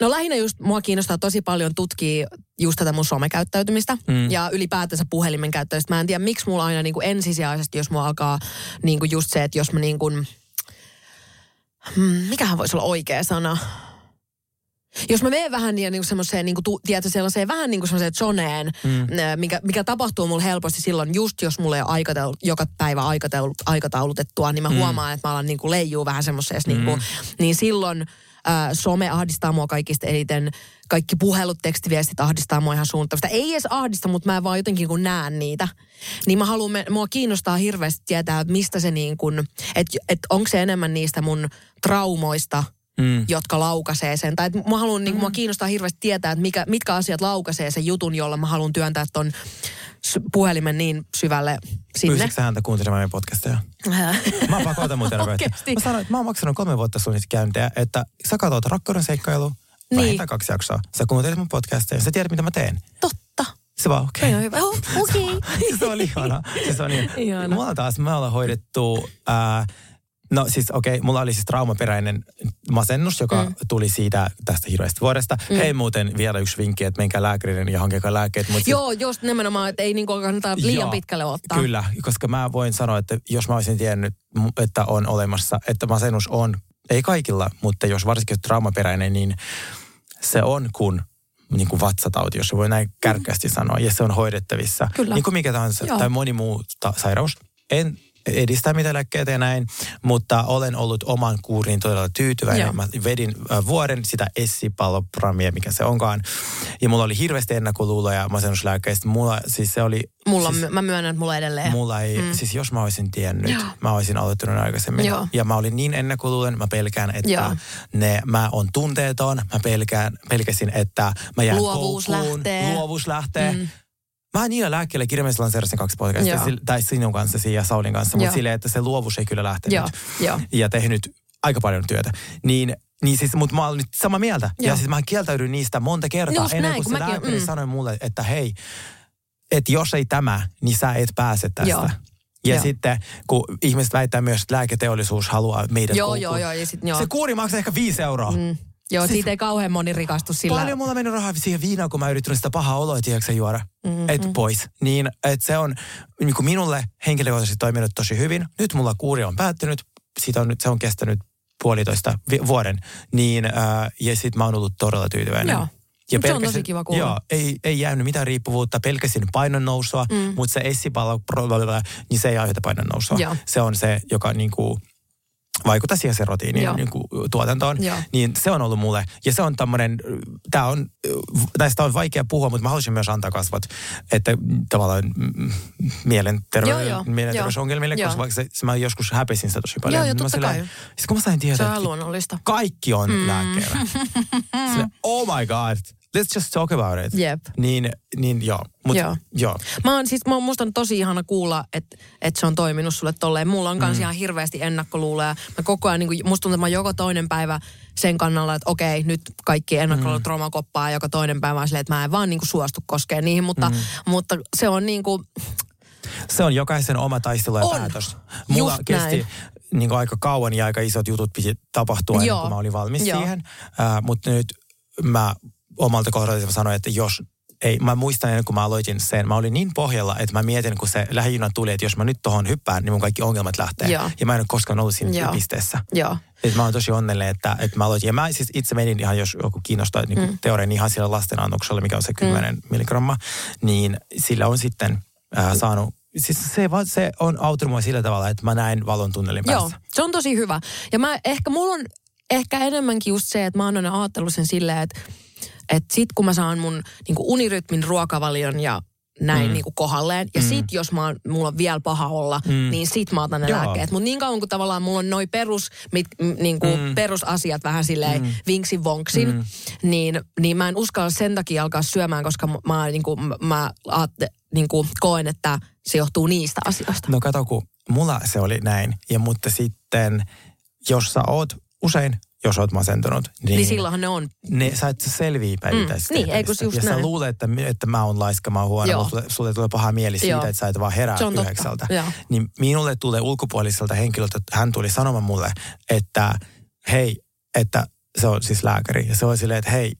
no lähinnä just mua kiinnostaa tosi paljon tutkia just tätä mun somekäyttäytymistä mm. ja ylipäätänsä puhelimen käyttäytymistä. Mä en tiedä, miksi mulla aina niin kuin ensisijaisesti, jos mua alkaa niin kuin just se, että jos mä niin kuin, hmm, mikähän voisi olla oikea sana? Jos mä menen vähän niin, niin semmoiseen, niin kuin, tiedätkö, sellaiseen vähän niin kuin semmoiseen zoneen, mm. mikä, mikä tapahtuu mulle helposti silloin, just jos mulle ei ole aikataulu, joka päivä aikataulu, aikataulutettua, niin mä mm. huomaan, että mä alan niin kuin leijuu vähän semmoisessa, mm. niin, kuin, niin silloin äh, some ahdistaa mua kaikista eniten, kaikki puhelut, tekstiviestit ahdistaa mua ihan suuntavasta. Ei edes ahdista, mutta mä vaan jotenkin kun näen niitä. Niin mä haluan, me- mua kiinnostaa hirveästi tietää, että mistä se niin kuin, että et onko se enemmän niistä mun traumoista, mm. jotka laukaisee sen. Tai että mä haluan, niin, mua kiinnostaa hirveästi tietää, että mikä, mitkä asiat laukaisee sen jutun, jolla mä haluan työntää ton puhelimen niin syvälle sinne. Pyysitkö häntä kuuntelemaan meidän podcasteja? <laughs> Mä pakotan mun. Oikeesti? Mä sanoin, että mä oon maksanut kolme vuotta sun käyntejä, että sä katsot rakkauden seikkailu, Niin. kaksi jaksoa. Sä kuuntelet mun podcasteja, sä tiedät mitä mä teen. Totta. Se vaan okei. Ei ole hyvä. Oh. <laughs> Okay. se oli <laughs> ihana. Siis on niin. Ihana. Mulla taas, me ollaan hoidettu, ää, no siis okei, okay, mulla oli siis traumaperäinen masennus, joka mm. tuli siitä tästä hirveästä vuodesta. Mm. Hei muuten vielä yksi vinkki, että menkää lääkärille ja hankkekaa lääkkeet. Mutta Joo, just nimenomaan, että ei niin kuin kannata liian Joo, pitkälle ottaa. Kyllä, koska mä voin sanoa, että jos mä olisin tiennyt, että on olemassa, että masennus on, ei kaikilla, mutta jos varsinkin traumaperäinen, niin se on kun niin kuin vatsatauti, jos se voi näin kärkkäästi sanoa, ja se on hoidettavissa. Kyllä. Niin kuin mikä tahansa, Joo. tai moni muu ta- sairaus. En edistämiseläkkeitä ja näin, mutta olen ollut oman kuuriin todella tyytyväinen. Joo. Mä vedin äh, vuoden sitä essipalopramia, mikä se onkaan. Ja mulla oli hirveästi ennakkoluuloja masennuslääkkeistä. Mulla siis se oli... Mulla siis, mä myönnän, että mulla edelleen. Mulla ei, mm. siis jos mä olisin tiennyt, Joo. mä olisin aloittanut aikaisemmin. Joo. Ja mä olin niin ennakkoluulen, mä pelkään, että Joo. ne, mä on tunteeton, mä pelkään, pelkäsin, että mä jään Luovuus koukkuun, lähtee. luovuus lähtee. Mm. Mä niillä lääkkeillä kirjallisesti lanseerasin kaksi podcastia, tai sinun kanssa ja Saulin kanssa, mutta silleen, että se luovuus ei kyllä lähtenyt. Joo, joo. Ja tehnyt aika paljon työtä. Niin, niin siis, mutta mä olen nyt samaa mieltä. Ja Joo. siis mä kieltäydyin niistä monta kertaa Just ennen näin, kuin se mäkin- lääkäri mm. sanoi mulle, että hei, että jos ei tämä, niin sä et pääse tästä. Joo. Ja Joo. sitten, kun ihmiset väittää myös, että lääketeollisuus haluaa meidät Joo, joo, joo. Ja sit, joo. Se kuuri maksaa ehkä viisi euroa. Mm. Joo, Siis- siitä ei kauhean moni rikastu sillä. Paljon mulla meni rahaa siihen viinaan, kun mä yrittänyt sitä pahaa oloa, tiedätkö juoda. Mm-hmm. Et pois. Niin, että se on niin kuin minulle henkilökohtaisesti toiminut tosi hyvin. Nyt mulla kuuri on päättynyt. Siitä on se on kestänyt puolitoista vi- vuoden. Niin, äh, ja sit mä oon ollut todella tyytyväinen. Joo. Mut se on tosi kiva kuulla. Joo, ei, ei jäänyt mitään riippuvuutta, pelkäsin painon nousua, mm. mutta se essipallo, niin se ei aiheuta painon nousua. Joo. Se on se, joka niinku, vaikuttaa siihen serotiinin niin kuin, tuotantoon. Joo. Niin se on ollut mulle. Ja se on tämmöinen, tämä on, näistä on vaikea puhua, mutta mä haluaisin myös antaa kasvat, että tavallaan mm, mielenterve- Joo, joo. mielenterveysongelmille, Joo. koska vaikka se, se, mä joskus häpesin sitä tosi paljon. Joo, joo, totta silleen- kai. Siis kun mä sain tietää, Se on luonnollista. kaikki on mm. lääkkeellä. <laughs> Oh my god, let's just talk about it. Jep. Niin, niin joo. Mut, Joo. joo. Mä oon siis, mä, musta on tosi ihana kuulla, että, että se on toiminut sulle tolleen. Mulla on kans ihan hirveästi ennakkoluuloja. Mä koko ajan, niin kuin, musta tuntuu, että mä oon joka toinen päivä sen kannalla, että okei, nyt kaikki ennakkoluulot romakoppaa. Joka toinen päivä on silleen, että mä en vaan niin kuin suostu koskeen niihin. Mutta, mutta se on niin kuin, Se on jokaisen oma taistelu ja On. päätös. Mulla Just kesti näin. niin kuin aika kauan ja aika isot jutut piti tapahtua ennen Joo. kuin mä olin valmis Joo. siihen. Uh, mutta nyt mä omalta kohdalta sanoin, että jos ei, mä muistan ennen kuin mä aloitin sen, mä olin niin pohjalla, että mä mietin, kun se lähijuna tuli, että jos mä nyt tohon hyppään, niin mun kaikki ongelmat lähtee. Joo. Ja mä en ole koskaan ollut siinä Joo. pisteessä. joo. Et mä oon tosi onnellinen, että, että mä aloitin. Ja mä siis itse menin ihan, jos joku kiinnostaa niin mm. teorian ihan sillä lasten annoksella, mikä on se 10 mm. milligramma, niin sillä on sitten äh, saanut, siis se, se on auttanut mua sillä tavalla, että mä näen valon tunnelin Joo, päässä. se on tosi hyvä. Ja mä ehkä, mulla on ehkä enemmänkin just se, että mä oon aina ajatellut sen silleen, että, että sit kun mä saan mun niin unirytmin, ruokavalion ja näin mm. niin kuin kohdalleen. Ja mm. sit jos mä oon, mulla on vielä paha olla, mm. niin sit mä otan ne Joo. lääkkeet. Mutta niin kauan kuin tavallaan mulla on noi perus, mit, m, niin kuin mm. perusasiat vähän silleen mm. vinksin vonksin, mm. niin, niin mä en uskalla sen takia alkaa syömään, koska mä, mä, niin kuin, mä aatte, niin kuin koen, että se johtuu niistä asioista. No kato, kun mulla se oli näin. Ja mutta sitten, jos sä oot usein, jos oot masentunut, niin, Niin silloinhan ne on. ne, sä et selviä päivittäisistä Mm, niin, eikö just Ja sä näin? luulet, että, että mä oon laiska, mä oon huono, Joo. mutta sulle, tulee paha mieli siitä, Joo. että sä et vaan herää yhdeksältä. Niin minulle tulee ulkopuoliselta henkilöltä, että hän tuli sanomaan mulle, että hei, että se on siis lääkäri. Ja se on silleen, että hei,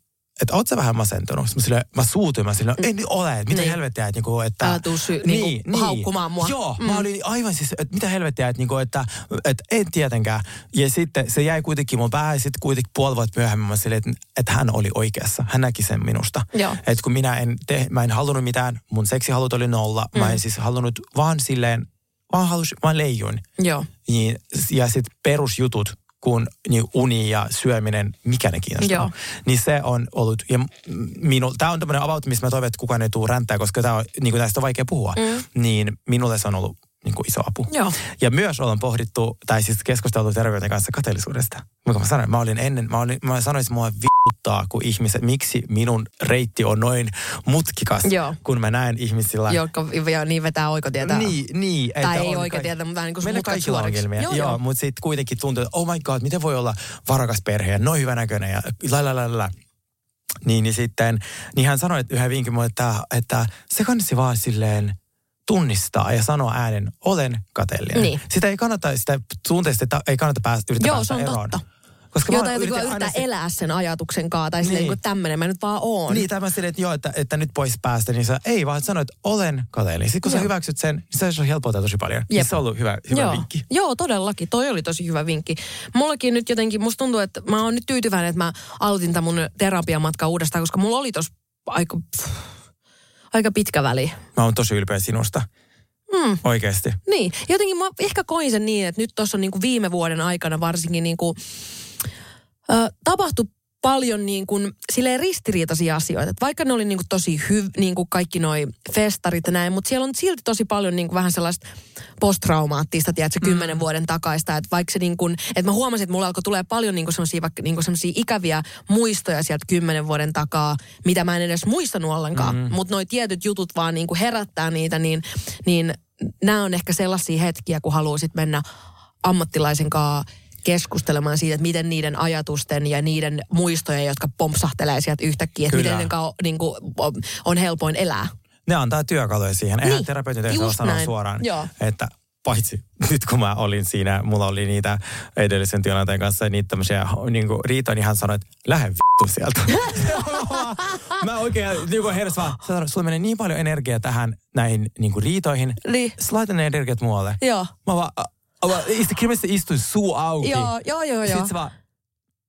että oot sä vähän masentunut? Mä, silleen, mä suutuin, mä silleen, en ole, että mitä Niin. helvettiä, että, niinku, että Älä tuu sy- niinku haukkumaan mua. Joo, Mm. mä olin aivan siis, että mitä helvettiä, että, niinku, että, että en tietenkään. Ja sitten se jäi kuitenkin mun päähän, sitten kuitenkin puoli vuotta myöhemmin mä silleen, että, että hän oli oikeassa. Hän näki sen minusta. Joo. Että kun minä en, te, mä en halunnut mitään, mun seksihalut oli nolla, mm. mä en siis halunnut vaan silleen, vaan halus, vaan leijuin. Joo. Niin, ja sitten perusjutut, kun niin uni ja syöminen, mikä ne kiinnostaa. Joo. Niin se on ollut, ja minu, tämä on tämmöinen avaut, missä mä toivon, että kukaan ei tule räntää, koska tää on, niin kuin tästä on vaikea puhua. Mm. Niin minulle se on ollut niin kuin iso apu. Joo. Ja myös ollaan pohdittu, tai siis keskusteltu terveyden kanssa kateellisuudesta. Mikä mä sanoin, mä olin ennen, mä, olin, mä sanoin, että mua vituttaa, kun ihmiset, miksi minun reitti on noin mutkikas, Joo. kun mä näen ihmisillä. Jotka ja niin vetää oikotietä. Niin, niin. Tai ei oikotietä, mutta niin kuin Meillä mutkat kaikilla on suoriksi. ongelmia. Joo, Joo, joo. mutta sitten kuitenkin tuntuu, että oh my god, miten voi olla varakas perhe ja noin hyvänäköinen ja la la la la. Niin, niin sitten, niin hän sanoi että yhden vinkin mulle, että, että se kannatti vaan silleen tunnistaa ja sanoa äänen, olen kateellinen. Niin. Sitä ei kannata, sitä tunteesta että ei kannata päästä, yrittää Joo, päästä se on eroon. totta. Koska tai jotenkin yrittää aina elää sen ajatuksen kaa, tai silleen Niin. niin. tämmöinen mä nyt vaan oon. Niin, tämä silleen, että joo, että, että nyt pois päästä, niin sä ei vaan sanoit, että olen kateellinen. Sitten kun sä Joo. hyväksyt sen, niin se on helpottaa tosi paljon. Niin Jep. se on ollut hyvä, hyvä Joo. vinkki. Joo, todellakin. Toi oli tosi hyvä vinkki. Mullakin nyt jotenkin, musta tuntuu, että mä oon nyt tyytyväinen, että mä aloitin tämän mun terapiamatka uudestaan, koska mulla oli tos aika, pff, aika pitkä väli. Mä oon tosi ylpeä sinusta. Mm. Oikeasti. Niin, jotenkin mä ehkä koin sen niin, että nyt tuossa on niinku viime vuoden aikana varsinkin niinku, ö, tapahtui paljon niin kuin, silleen ristiriitaisia asioita. Et vaikka ne oli niin kuin tosi hyv, niin kuin kaikki noi festarit ja näin, mutta siellä on silti tosi paljon niin kuin vähän sellaista posttraumaattista, tiedätkö, kymmenen mm. vuoden takaista. Että vaikka se niin kuin, että mä huomasin, että mulla alkoi tulee paljon niin kuin sellaisia, vaikka niin kuin sellaisia ikäviä muistoja sieltä kymmenen vuoden takaa, mitä mä en edes muistanut ollenkaan. Mm. Mutta noi tietyt jutut vaan niin kuin herättää niitä, niin, niin nämä on ehkä sellaisia hetkiä, kun haluaisit mennä ammattilaisen kanssa keskustelemaan siitä, että miten niiden ajatusten ja niiden muistojen, jotka pompsahtelee sieltä yhtäkkiä, että Kyllä. miten ne niin kuin, on helpoin elää. Ne antaa työkaluja siihen. Eihän Niin, terapeutin ei saa sanoa suoraan, Joo. että paitsi nyt kun mä olin siinä, mulla oli niitä edellisen työnantajan kanssa niitä tämmöisiä niin kuin riitoja, niin hän sanoi, että lähde vittu sieltä. <laughs> mä oikein niin kuin heräs vaan, sulla menee niin paljon energiaa tähän näihin niin kuin riitoihin. Niin. Laita ne energiat muualle. Joo. Mä vaan, a- a- mä istu, kirjallisesti istuin suu auki. Joo, joo, joo, joo. Sitten se vaan,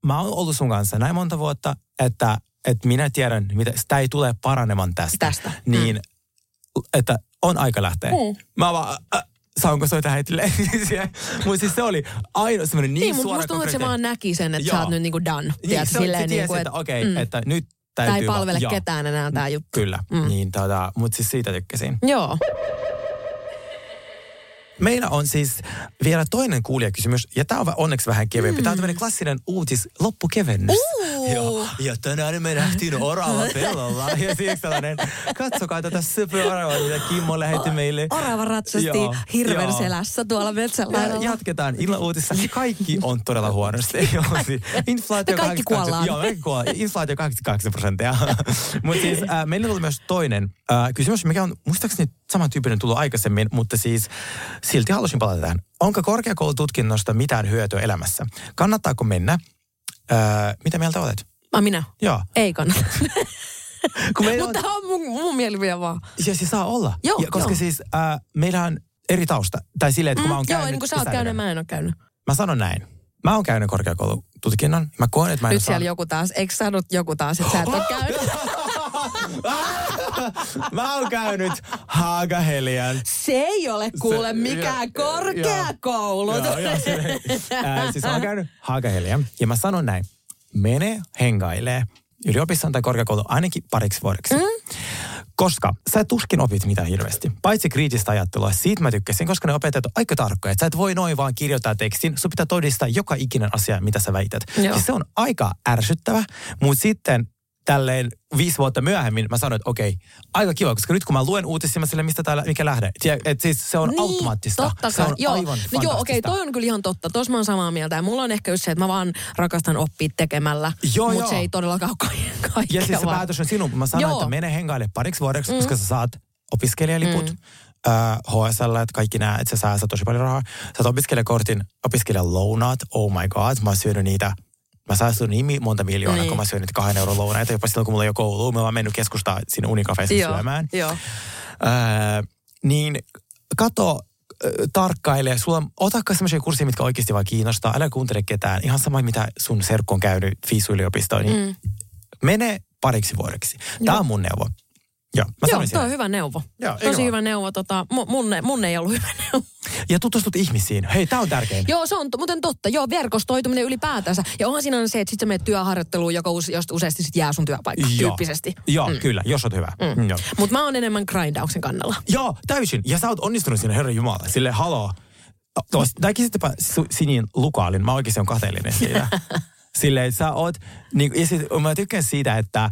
mä oon ollut sun kanssa näin monta vuotta, että, että minä tiedän, mitä, sitä ei tule paranemaan tästä. Tästä. Niin, että on aika lähteä. Mm. Mä vaan, äh, saanko soita heitille? <laughs> Mutta siis se oli ainoa semmoinen niin, Niin, mutta suora musta tuntuu, että se vaan näki sen, että Joo. sä oot nyt niinku done. Niin, Tiedätkö, se, silleen, se niinku, tiesi, että okei, okay, että nyt täytyy Tää ei palvele vaan, ketään enää tää juttu. Kyllä, mm. niin tota, mutta siis siitä tykkäsin. Joo. Meillä on siis vielä toinen kuulijakysymys, ja tämä on onneksi vähän kevyempi. Mm. Tämä on tämmöinen klassinen uutis loppukevennys. Uh. Joo, ja tänään me nähtiin orava <laughs> pellolla. Ja siksi tällainen, katsokaa tätä söpöoravaa, mitä Kimmo lähetti meille. Orava ratsasti Joo, hirven joo. selässä tuolla metsällä. Ja jatketaan illan uutissa. Kaikki on todella huonosti. <laughs> Siis Inflaatio Me kaikki 88 kuollaan. Joo, kaikki kuollaan. Inflaatio 88 prosenttia. <laughs> mutta siis äh, meillä tuli myös toinen äh, kysymys, mikä on muistaakseni samantyyppinen tullut aikaisemmin, mutta siis silti halusin palata tähän. Onko korkeakoulututkinnosta mitään hyötyä elämässä? Kannattaako mennä? Äh, mitä mieltä olet? Ah, minä? Joo. Ei kannata. <laughs> Kun meillä on, Mutta on mun, mun mielipide vaan. ja se saa olla. Joo, ja, koska joo. siis äh, meillä on eri tausta. Tai silleen, että kun mä oon Mm, Joo, käynyt... niin kuin sä oot käynyt, mä en ole käynyt. Mä sanon näin. Mä oon käynyt korkeakoulututkinnon. Mä koen, että mä en Nyt saa... siellä joku taas, eikö sanot joku taas, että sä et ole <laughs> käynyt? <laughs> Mä oon käynyt Haagahelian. Se ei ole kuule mikään korkeakoulu. Joo, joo, se, <laughs> ää, siis mä oon käynyt Haagahelian. Ja mä sanon näin. Mene hengailee yliopistoon tai korkeakouluun ainakin pariksi vuodeksi. Mm. Koska sä tuskin opit mitään hirveästi. Paitsi kriittistä ajattelua, siitä mä tykkäsin, koska ne opettajat on aika tarkkoja. Sä et voi noin vaan kirjoittaa tekstin, sun pitää todistaa joka ikinen asia, mitä sä väität. Joo. Ja se on aika ärsyttävä, mutta sitten tälleen viisi vuotta myöhemmin mä sanoin, että okei, aika kiva, koska nyt kun mä luen uutisia, mä sille, mistä täällä, mikä lähde. Et siis se on Niin, automaattista. Totta se on joo. aivan no joo, okei, fantastista. toi on kyllä ihan totta. Tuossa mä oon samaa mieltä. Ja mulla on ehkä just se, että mä vaan rakastan oppia tekemällä. Joo, Mutta joo. se ei todellakaan ka- kaikkea Ja siis se vaan. päätös on sinun. Mä sanoin, Joo. että mene hengaille pariksi vuodeksi, mm. koska sä saat opiskelijaliput, mm. HSL, että kaikki nämä, että sä säästät tosi paljon rahaa. Sä saat opiskelijakortin, opiskelijalounaat, oh my god, mä oon syönyt niitä Mä säästän niin monta miljoonaa, Niin. kun mä syön niitä kahden euron lounaita, jopa silloin, kun mulla ei ole koulu. Mä oon mennyt keskustaan sinne unikafeessa Joo, syömään. joo. Öö, niin kato, tarkkaile. Sulla, otakka sellaisia kursseja, mitkä oikeasti vaan kiinnostaa. Älä kuuntele ketään. Ihan sama, mitä sun serkku on käynyt FISU-yliopistoon. Niin mm. Mene pariksi vuodeksi. Tämä on mun neuvo. Joo, mä Joo, toi on hyvä neuvo. Joo, Tosi hyvä neuvo. Tota, mu- mun, mun ei ollut hyvä <laughs> neuvo. Ja tutustut ihmisiin. Hei, tää on tärkein. Joo, se on muuten totta. Joo, verkostoituminen ylipäätänsä. Ja onhan siinä se, että sit sä menet työharjoitteluun, joka us, josta useasti sit jää sun työpaikka Joo. tyyppisesti. Joo, mm. kyllä, jos oot hyvä. Mm. Joo. Mutta mä oon enemmän grindauksen kannalla. Joo, täysin. Ja sä oot onnistunut siinä, herra Jumala. Sille haloo. Tai kisittepa Sinin lukaalin. Mä oikeasti on kateellinen siitä. <laughs> Silleen, sä oot, niin, ja sit, mä tykkään siitä, että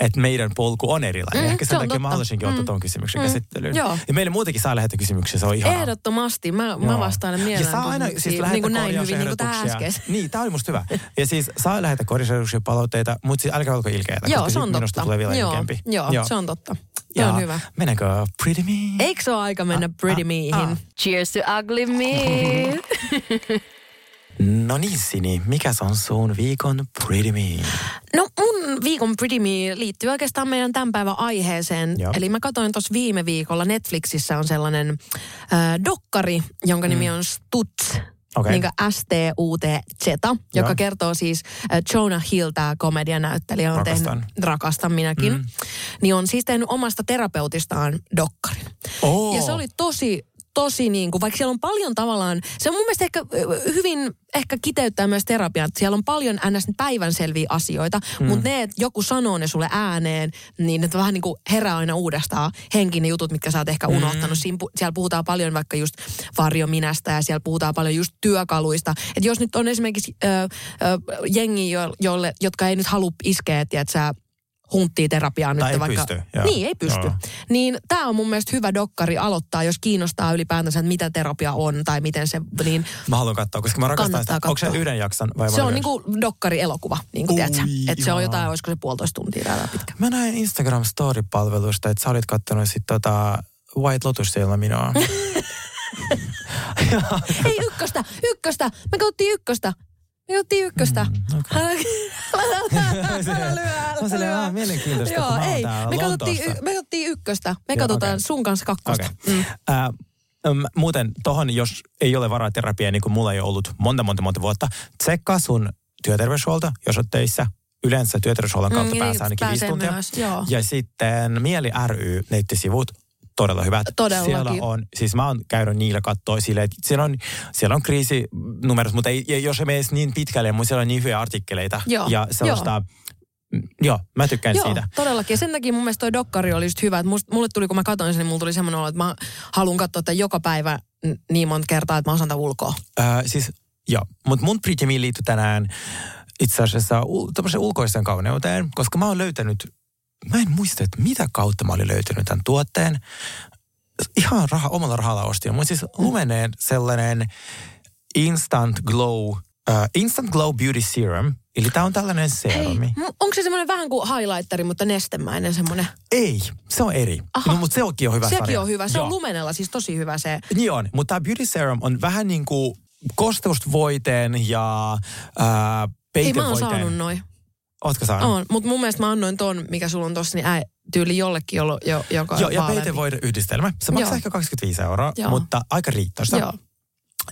että meidän polku on erilainen. Mm, Ehkä se sen on takia mä totta. haluaisinkin ottaa Mm. tuon kysymyksen Mm, käsittelyyn. joo. Ja meille muutenkin saa lähettää kysymyksiä, se on ihanaa. Ehdottomasti. Mä, mä Joo. vastailen Ja mielellään saa aina siis lähetä niin kuin näin hyvin, niin kuin korjausehdotuksia. äsken. Niin, tää oli musta hyvä. Ja siis saa lähetä korjausehdotuksia, palautteita, mutta siis älkää olko ilkeitä, Joo, koska se on sit minusta totta. tulee vielä joo, ilkeämpi. joo, se on totta. Ja on hyvä. Mennäänkö Pretty Me? Eikö se ole aika mennä pretty meihin? ah. Cheers to ugly me. <laughs> No niin, Sini, mikä on sun viikon Pretty Me? No viikon Pretty Me liittyy oikeastaan meidän tämän päivän aiheeseen. Joo. Eli mä katsoin tuossa viime viikolla Netflixissä on sellainen äh, dokkari, jonka nimi on Stutz. Mm. Okei. Niin S-T-U-T-Z, joka Joo. kertoo siis äh, Jonah Hill, tämä komedianäyttelijä, on Rakastan. tehnyt, rakastan minäkin, Mm. niin on siis tehnyt omasta terapeutistaan dokkarin. Oo. Ja se oli tosi, tosi niin kuin, vaikka siellä on paljon tavallaan, se on mun mielestä ehkä hyvin ehkä kiteyttää myös terapiaa, että siellä on paljon ns. päivänselviä asioita, mm. mutta ne, että joku sanoo ne sulle ääneen, niin että vähän niin kuin herää aina uudestaan henkin ne jutut, mitkä sä oot ehkä unohtanut. Siinä, pu- siellä puhutaan paljon vaikka just varjominästä ja siellä puhutaan paljon just työkaluista. Että jos nyt on esimerkiksi ö, ö, jengi, jo, jolle, jotka ei nyt halua iskeä, että sä hunttii terapiaa nyt Tai ei vaikka... pysty, joo. Niin, ei pysty. Joo. Niin tämä on mun mielestä hyvä dokkari aloittaa, jos kiinnostaa ylipäätänsä, että mitä terapia on tai miten se, niin Mä haluan katsoa, koska mä rakastan sitä. Onko se yhden jakson vai se on niinku dokkari-elokuva, niin kuin tiedätkö. Että se on jotain, olisiko se puolitoista tuntia tai pitkä. Mä näin Instagram Story-palvelusta, että sä olit kattonut sit tota White Lotus ilman minua. <laughs> <laughs> Ei ykköstä, ykköstä. Me katsottiin ykköstä. Me katsottiin ykköstä. Mm. Älä, älä lyö, älä <laughs> mielenkiintoista, Joo, ei. Me katsottiin, me katsottiin ykköstä. Me Joo, katsotaan okei. sun kanssa kakkosta. Okei. Mm. Äh, äm, muuten tohon, jos ei ole varaa terapiaa, niin kuin mulla ei ollut monta, monta, monta vuotta, tsekkaa sun työterveyshuolto, jos olet töissä. Yleensä työterveyshuollon kautta Mm, pääsee niin, ainakin viisi pääsee tuntia. myös, joo. Ja sitten Mieli ry nettisivut, todella hyvät. Todellakin. Siellä on, siis mä oon käynyt niillä katsoa silleen, että siellä on, siellä on kriisinumerot, mutta ei, ei- jos ei mene edes niin pitkälle, mutta siellä on niin hyviä artikkeleita. Joo, Ja sellaista, joo, joo mä tykkään Joo, siitä. todellakin. Ja sen takia mun mielestä toi dokkari oli just hyvä. Että must, mulle tuli, kun mä katsoin sen, niin mulla tuli semmoinen olo, että mä haluan katsoa että joka päivä niin monta kertaa, että mä osaan tätä ulkoa. Äh, siis, joo, mutta mun Me liittyy tänään itse asiassa ul- ulkoiseen kauneuteen, koska mä oon löytänyt, mä en muista, että mitä kautta mä olin löytänyt tämän tuotteen. Ihan raha, omalla rahalla ostin. Mun siis lumeneen sellainen Instant Glow, uh, Instant Glow Beauty Serum. Eli tää on tällainen serumi. Onko se semmoinen vähän kuin highlighteri, mutta nestemäinen semmoinen? Ei, se on eri. Aha. No, mutta sekin on hyvä Sekin sarja. on hyvä. Se Joo. on lumenella siis tosi hyvä se. Niin on, mutta tämä Beauty Serum on vähän niin kuin kosteusvoiteen ja ää, Ei mä oon peitevoiteen. saanut noin. Ootko saanut? On, mutta mun mielestä mä annoin ton, mikä sulla on tossa, niin äi, tyyli jollekin, jollo, jo, joka Joo, ja peitevoide yhdistelmä. Se maksaa Joo. ehkä 25 euroa, Joo. mutta aika riittäistä. Joo.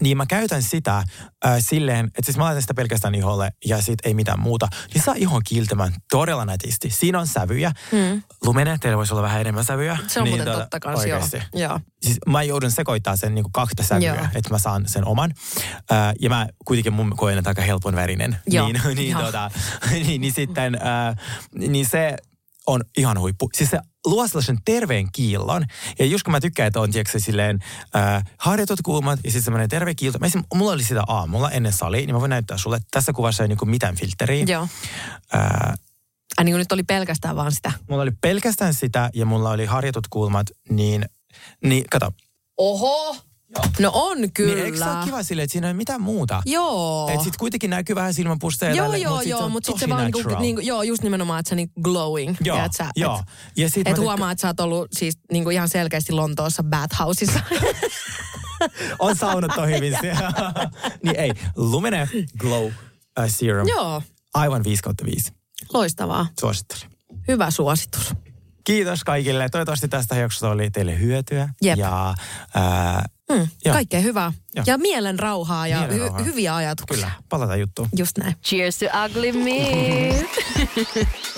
Niin mä käytän sitä äh, silleen, että siis mä laitan sitä pelkästään iholle ja sit ei mitään muuta. Niin saa ihon kiiltämään todella nätisti. Siinä on sävyjä. Mm. Lumene, teillä voisi olla vähän enemmän sävyjä. Se on niin, muuten tota, totta kans, joo. Siis mä joudun sekoittaa sen niin kahta sävyä, että mä saan sen oman. Äh, ja mä kuitenkin mun koen, että aika helpon värinen. Joo. Niin, <laughs> niin, Joo. tota, <laughs> niin, niin sitten, äh, niin se on ihan huippu. Siis se luo sellaisen terveen kiillon. Ja just kun mä tykkään, että on tiedätkö, silleen äh, harjoitut kuumat ja sitten semmoinen terve kiilto. Mä esim, mulla oli sitä aamulla ennen sali, niin mä voin näyttää sulle. Tässä kuvassa ei niinku mitään filtteriä. Joo. Äh, Ai niin nyt oli pelkästään vaan sitä. mulla oli pelkästään sitä ja mulla oli harjoitut kulmat, niin, niin kato. Oho! No on kyllä. Niin eikö se ole kiva silleen, että siinä ei ole mitään muuta? Joo. Että sit kuitenkin näkyy vähän silmäpusteja Joo, tälle, joo, mut sit joo, on mutta sitten vaan niinku, niinku, joo, just nimenomaan, että se niinku glowing. Joo, tiedät sä, joo. Ja sit Et, et huomaa, että sä oot ollut siis niinku ihan selkeästi Lontoossa bathhouseissa. <laughs> On saunat on hyvin siellä. <laughs> niin ei, Lumene Glow uh, Serum. joo, Aivan 5 kautta 5. loistavaa. Suosittelen. Hyvä suositus. Kiitos kaikille. Toivottavasti tästä jaksosta oli teille hyötyä. Jep. Ja ää, Mm, Joo. kaikkea hyvää. Joo. Ja mielen rauhaa ja Mielen rauhaa. hy- hyviä ajatuksia. kyllä, palataan juttuun. Just näin. Cheers to ugly me. <laughs>